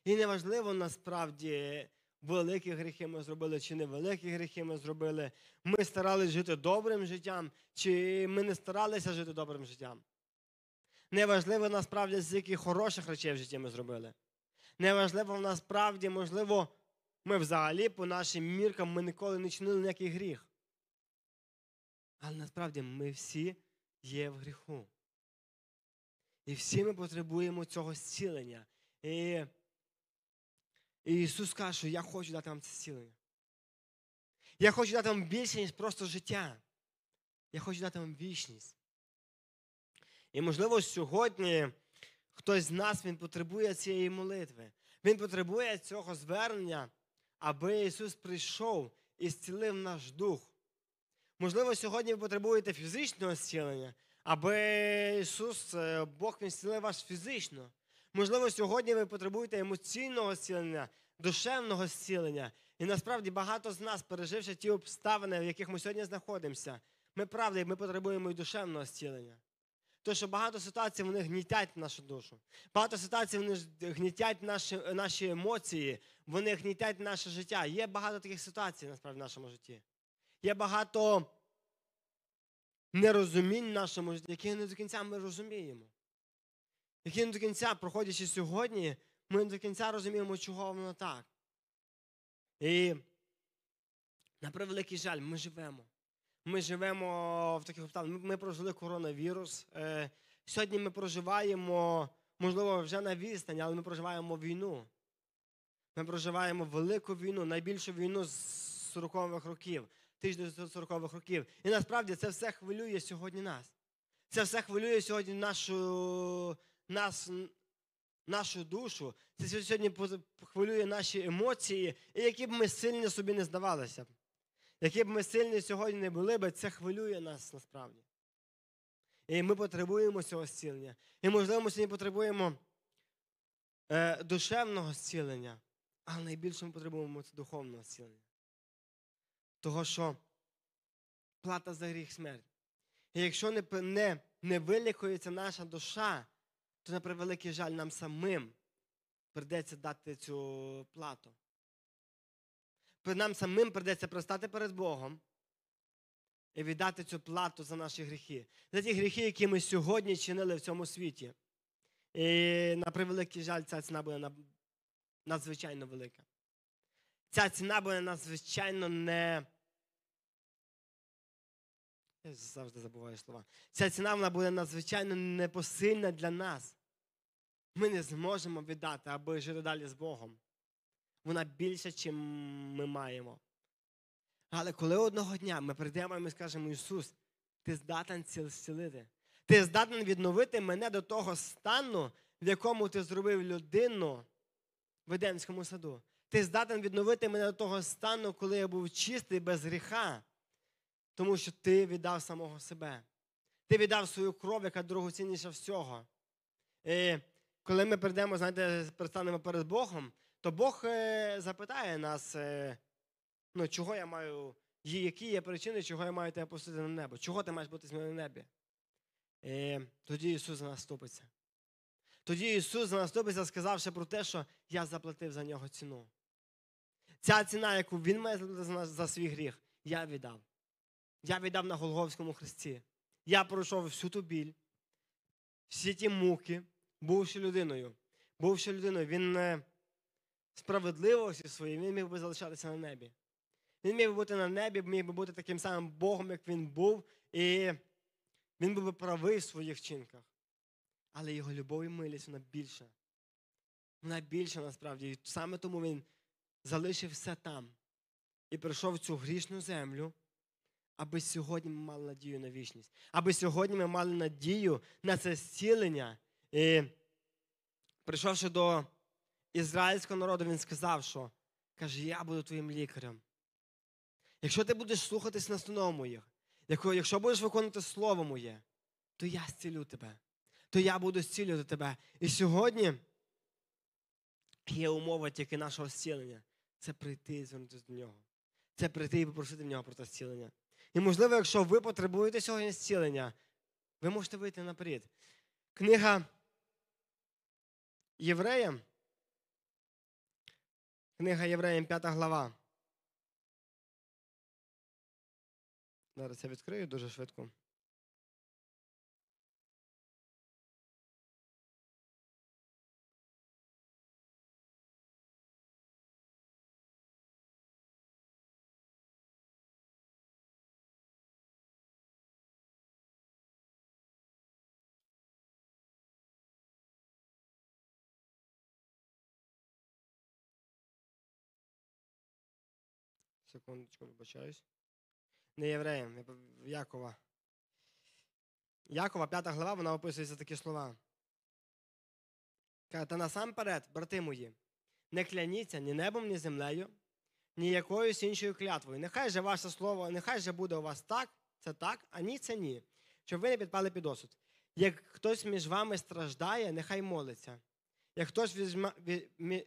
І неважливо насправді, великі гріхи ми зробили, чи невеликі гріхи ми зробили. Ми старалися жити добрим життям, чи ми не старалися жити добрим життям. Неважливо насправді, з яких хороших речей в житті ми зробили. Неважливо насправді, можливо, ми взагалі по нашим міркам ми ніколи не чинили ніякий гріх. Але насправді ми всі є в гріху. І всі ми потребуємо цього зцілення. І, і Ісус каже, що я хочу дати вам це зцілення. Я хочу дати вам більше, ніж просто життя. Я хочу дати вам вічність. І, можливо, сьогодні хтось з нас він потребує цієї молитви. Він потребує цього звернення, аби Ісус прийшов і зцілив наш дух. Можливо, сьогодні ви потребуєте фізичного зцілення, аби Ісус, е, Бог він зцілив вас фізично. Можливо, сьогодні ви потребуєте емоційного зцілення, душевного зцілення. І насправді багато з нас, переживши ті обставини, в яких ми сьогодні знаходимося, ми правда, ми потребуємо і душевного зцілення. Тому що багато ситуацій вони гнітять нашу душу. Багато ситуацій вони гнітять наші, наші емоції, вони гнітять наше життя. Є багато таких ситуацій насправді в нашому житті. Є багато нерозумінь в нашому житті, які не до кінця ми розуміємо. Не до кінця, проходячи сьогодні, ми до кінця розуміємо, чого воно так. І на превеликий жаль, ми живемо. Ми живемо в таких обставинах. Ми прожили коронавірус. Е, Сьогодні ми проживаємо, можливо, вже на відстані, але ми проживаємо війну. Ми проживаємо велику війну, найбільшу війну з 40-х років, 1940-х років. І насправді це все хвилює сьогодні нас. Це все хвилює сьогодні нашу, нас, нашу душу. Це сьогодні хвилює наші емоції, і які б ми сильні собі не здавалися. Які б ми сильні сьогодні не були, б, це хвилює нас насправді. І ми потребуємо цього зцілення. І, можливо, ми сьогодні потребуємо е, душевного зцілення, але найбільше ми потребуємо це духовного зцілення. Того, що плата за гріх смерть. І якщо не, не, не вилікується наша душа, то на превеликий жаль нам самим придеться дати цю плату нам самим придеться пристати перед Богом і віддати цю плату за наші гріхи. За ті гріхи, які ми сьогодні чинили в цьому світі. І на превеликий жаль, ця ціна буде надзвичайно велика. Ця ціна буде надзвичайно не. Я завжди забуваю слова. Ця ціна вона буде надзвичайно непосильна для нас. Ми не зможемо віддати, аби жити далі з Богом вона більша, чим ми маємо. Але коли одного дня ми прийдемо і ми скажемо, Ісус, ти здатен зцілити. Ти здатен відновити мене до того стану, в якому ти зробив людину в Едемському саду. Ти здатен відновити мене до того стану, коли я був чистий без гріха, тому що ти віддав самого себе. Ти віддав свою кров, яка дорогоцінніша всього. І коли ми прийдемо, знаєте, пристанемо перед Богом, то Бог е, запитає нас, е, ну, чого я маю, які є причини, чого я маю тебе пустити на небо, чого ти маєш бути з мене на небі. І Тоді Ісус за нас ступиться. Тоді Ісус за нас ступиться, сказавши про те, що я заплатив за нього ціну. Ця ціна, яку Він має за, за свій гріх, я віддав. Я віддав на Голговському хресті. Я пройшов всю ту біль, всі ті муки, бувши людиною. Бувши людиною, він е, справедливості своєї, він міг би залишатися на небі. Він міг би бути на небі, міг би бути таким самим Богом, як він був, і він був би правий в своїх вчинках. Але його любов і милість вона більша. Вона більша насправді. І саме тому він залишив все там і прийшов в цю грішну землю, аби сьогодні ми мали надію на вічність, аби сьогодні ми мали надію на це зцілення. І прийшовши до ізраїльського народу, він сказав, що каже, я буду твоїм лікарем. Якщо ти будеш слухатись настанов моїх, якщо будеш виконувати слово моє, то я зцілю тебе, то я буду зцілювати тебе. І сьогодні є умова тільки нашого зцілення. Це прийти і звернутися до нього. Це прийти і попросити в нього про те зцілення. І можливо, якщо ви потребуєте сьогодні зцілення, ви можете вийти наперед. Книга Євреям. Книга Євреям, 5 глава. Зараз я відкрию дуже швидко. Секундочку, вибачаюсь. Не євреям, Якова. Якова, 5 глава, вона описується такі слова. Та насамперед, брати мої, не кляніться ні небом, ні землею, ні якоюсь іншою клятвою. Нехай же ваше слово, нехай же буде у вас так, це так, а ні, це ні. Щоб ви не підпали під осуд. Як хтось між вами страждає, нехай молиться. Як хтось, візьма,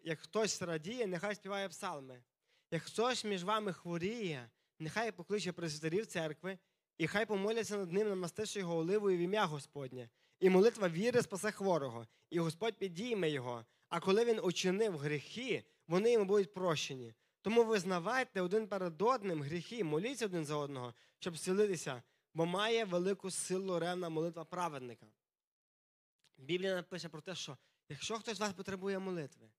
як хтось радіє, нехай співає псалми. Як хтось між вами хворіє, нехай покличе пресвітерів церкви, і хай помоляться над ним, намастивши його оливою в ім'я Господнє. І молитва віри спасе хворого, і Господь підійме його. А коли він учинив гріхи, вони йому будуть прощені. Тому визнавайте один перед одним гріхи, моліться один за одного, щоб зцілитися, бо має велику силу ревна молитва праведника. Біблія напише про те, що якщо хтось з вас потребує молитви,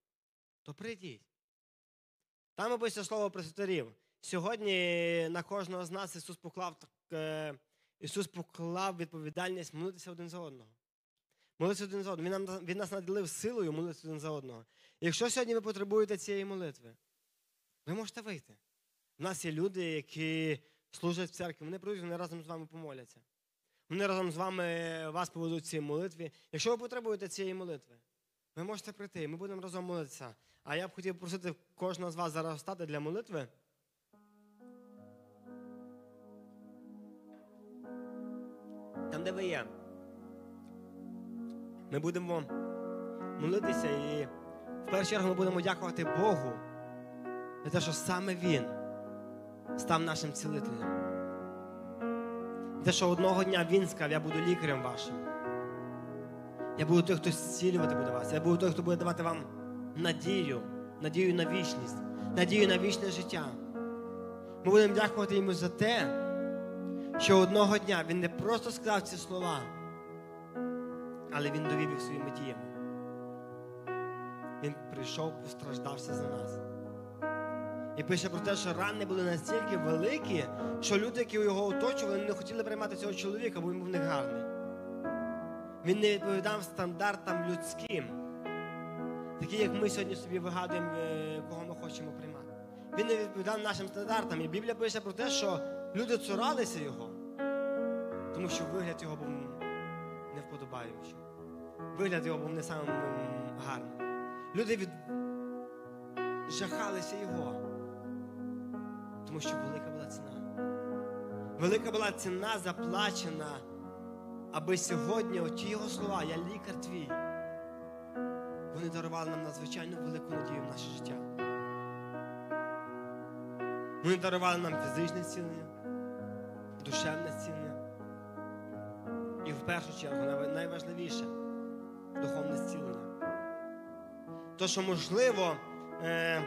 то прийдіть. Там описує слово пресвітерів. Сьогодні на кожного з нас Ісус поклав, е, Ісус поклав відповідальність молитися один за одного. Молитися один за одного. Він, нам, він нас наділив силою молитися один за одного. Якщо сьогодні ви потребуєте цієї молитви, ви можете вийти. У нас є люди, які служать в церкві, вони прийдуть, вони разом з вами помоляться. Вони разом з вами вас поведуть в цій молитві. Якщо ви потребуєте цієї молитви, ви можете прийти, ми будемо разом молитися. А я б хотів просити кожного з вас зараз встати для молитви. Там, де ви є. Ми будемо молитися і в першу чергу ми будемо дякувати Богу за те, що саме Він став нашим цілителем. Те, що одного дня Він сказав, я буду лікарем вашим. Я буду той, хто зцілювати буде вас. Я буду той, хто буде давати вам надію, надію на вічність, надію на вічне життя. Ми будемо дякувати йому за те, що одного дня він не просто сказав ці слова, але він довів їх своїми діями. Він прийшов, постраждався за нас. І пише про те, що рани були настільки великі, що люди, які його оточували, не хотіли приймати цього чоловіка, бо він був не гарний. Він не відповідав стандартам людським, такі, як ми сьогодні собі вигадуємо, е, кого ми хочемо приймати. Він не відповідав нашим стандартам. І Біблія пише про те, що люди цуралися його, тому що вигляд його був не вподобаючий. Вигляд його був не самим гарним. Люди від... жахалися його, тому що велика була ціна. Велика була ціна заплачена, аби сьогодні оті його слова, я лікар твій, вони дарували нам надзвичайно велику надію в наше життя. Вони дарували нам фізичне зцілення, душевне зцілення. І в першу чергу найважливіше духовне зцілення. То, що можливо, е,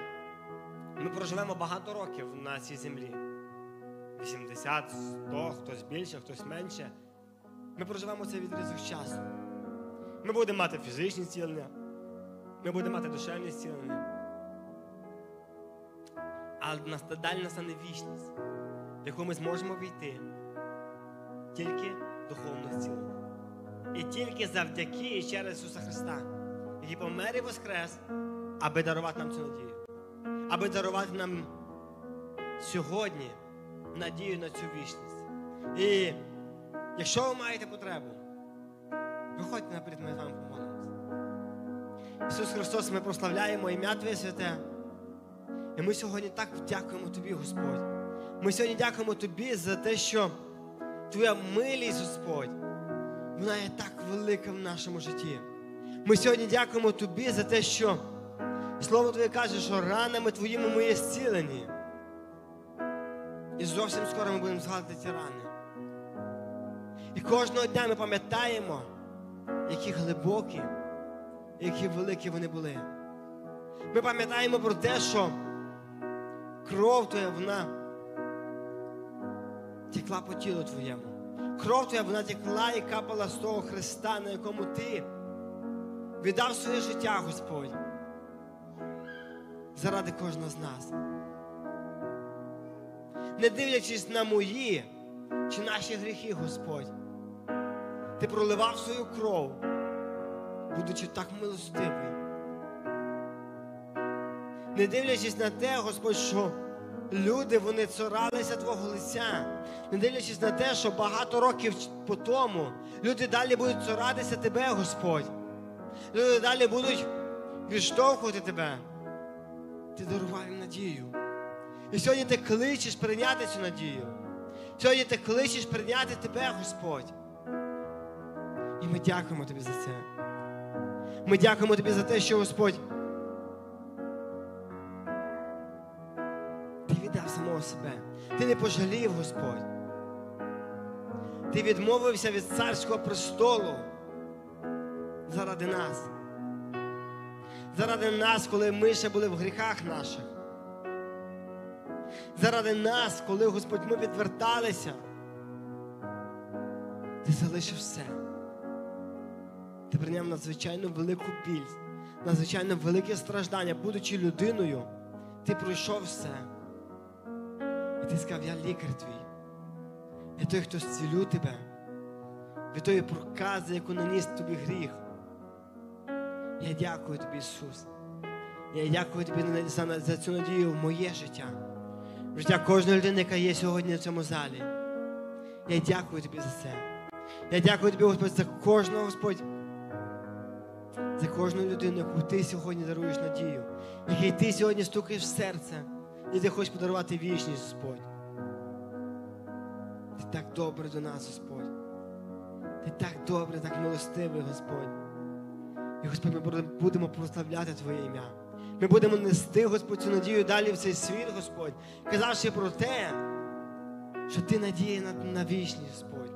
ми проживемо багато років на цій землі. 80, 100, хтось більше, хтось менше. Ми проживемо цей відрізок часу. Ми будемо мати фізичні зцілення, ми будемо мати душевні зцілення. Але нас далі настане вічність, в яку ми зможемо війти тільки духовно зцілення. І тільки завдяки і через Ісуса Христа, який помер і воскрес, аби дарувати нам цю надію. аби дарувати нам сьогодні надію на цю вічність. І якщо ви маєте потребу, виходьте наперед, ми з вами помолимося. Ісус Христос, ми прославляємо ім'я Твоє святе. І ми сьогодні так дякуємо Тобі, Господь. Ми сьогодні дякуємо Тобі за те, що Твоя милість, Господь, вона є так велика в нашому житті. Ми сьогодні дякуємо Тобі за те, що Слово Твоє каже, що ранами Твоїми ми є зцілені. І зовсім скоро ми будемо згадувати ці рани. І кожного дня ми пам'ятаємо, які глибокі, які великі вони були. Ми пам'ятаємо про те, що кров Твоя, вона текла по тілу Твоєму. Кров Твоя, вона текла і капала з того Христа, на якому Ти віддав своє життя, Господь, заради кожного з нас. Не дивлячись на мої чи наші гріхи, Господь, Ти проливав свою кров, будучи так милостивий. Не дивлячись на те, Господь, що люди вони цуралися Твого лиця, не дивлячись на те, що багато років по тому люди далі будуть цуратися Тебе, Господь. Люди далі будуть відштовхувати Тебе. Ти дарував їм надію. І сьогодні ти кличеш прийняти цю надію. Сьогодні ти кличеш прийняти Тебе, Господь. І ми дякуємо Тобі за це. Ми дякуємо Тобі за те, що Господь. Ти віддав самого себе. Ти не пожалів, Господь. Ти відмовився від царського престолу заради нас. Заради нас, коли ми ще були в гріхах наших. Заради нас, коли Господь ми відверталися, ти залишив все. Ти прийняв надзвичайно велику біль, надзвичайно велике страждання, будучи людиною, ти пройшов все. І ти сказав, я лікар твій. Я той, хто зцілю тебе від тої прокази, яку наніс тобі гріх. Я дякую тобі, Ісус. Я дякую тобі за, за цю надію в моє життя, в життя кожної людини, яка є сьогодні в цьому залі. Я дякую тобі за це. Я дякую тобі, Господь, за кожного, Господь, за кожну людину, яку ти сьогодні даруєш надію, який ти сьогодні стукаєш в серце, і ти хочеш подарувати вічність, Господь. Ти так добрий до нас, Господь. Ти так добрий, так милостивий, Господь. І Господь, ми будемо прославляти Твоє ім'я. Ми будемо нести, Господь, цю надію далі в цей світ, Господь, казавши про те, що Ти надія на, на вічність, Господь.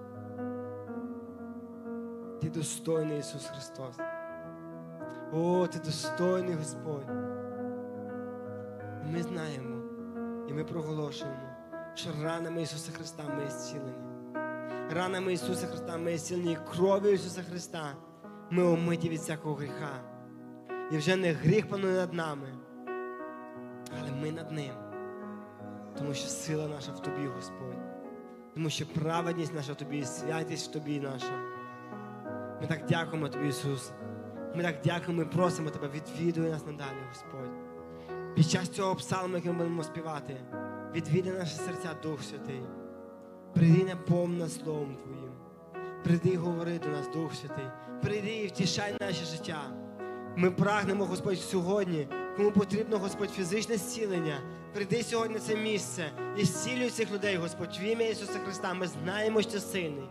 Ти достойний Ісус Христос. О, ти достойний Господь. Ми знаємо і ми проголошуємо, що ранами Ісуса Христа ми зцілені. Ранами Ісуса Христа ми зцілені кров'ю Ісуса Христа. Ми омиті від всякого гріха. І вже не гріх панує над нами, але ми над ним. Тому що сила наша в тобі, Господь. Тому що праведність наша в тобі, і святість в тобі наша. Ми так дякуємо Тобі, Ісус. Ми так дякуємо і просимо Тебе, відвідуй нас надалі, Господь. Під час цього псалму, який ми будемо співати, відвідай наші серця, Дух Святий. Прийди наповна Словом Твоїм. Прийди говори до нас, Дух Святий. Прийди і втішай наше життя. Ми прагнемо, Господь, сьогодні. Кому потрібно, Господь, фізичне зцілення. Прийди сьогодні на це місце і зцілюй цих людей, Господь, в ім'я Ісуса Христа. Ми знаємо, що сильний.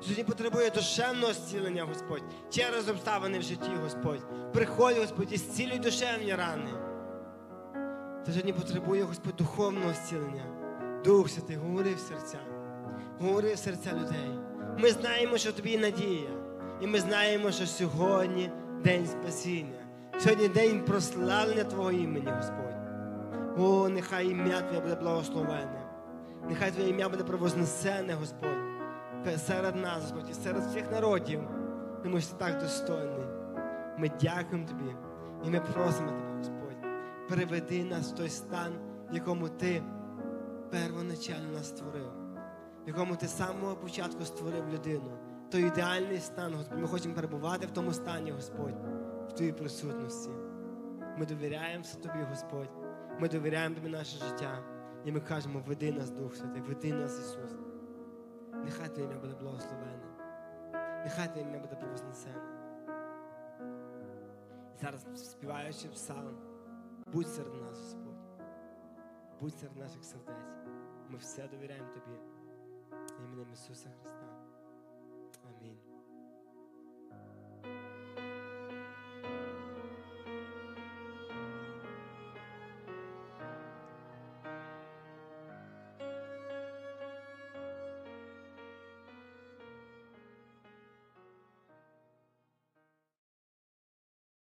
Сьогодні потребує душевного зцілення, Господь, через обставини в житті, Господь. Приходь, Господь, і зцілюй душевні рани. Та сьогодні потребує, Господь, духовного зцілення. Дух Святий, говори в серця, говори в серця людей. Ми знаємо, що тобі є надія. І ми знаємо, що сьогодні день спасіння. Сьогодні день прославлення Твого імені, Господь. О, нехай ім'я Твоє буде благословене. Нехай Твоє ім'я буде провознесене, Господь серед нас, Господь, і серед всіх народів, тому що ти так достойний. Ми дякуємо Тобі і ми просимо Тебе, Господь, переведи нас в той стан, в якому Ти первоначально нас створив, в якому ти з самого початку створив людину. Той ідеальний стан, Господь. Ми хочемо перебувати в тому стані, Господь, в Твоїй присутності. Ми довіряємося Тобі, Господь. Ми довіряємо тобі наше життя. І ми кажемо, веди нас, Дух Святий, веди нас, Ісус. Нехай Твоє ім'я буде благословене. Нехай Твоє ім'я буде провознесене. Зараз співаючи псалм, будь серед нас, Господь. Будь серед наших сердець. Ми все довіряємо Тобі. Іменем Ісуса Христа.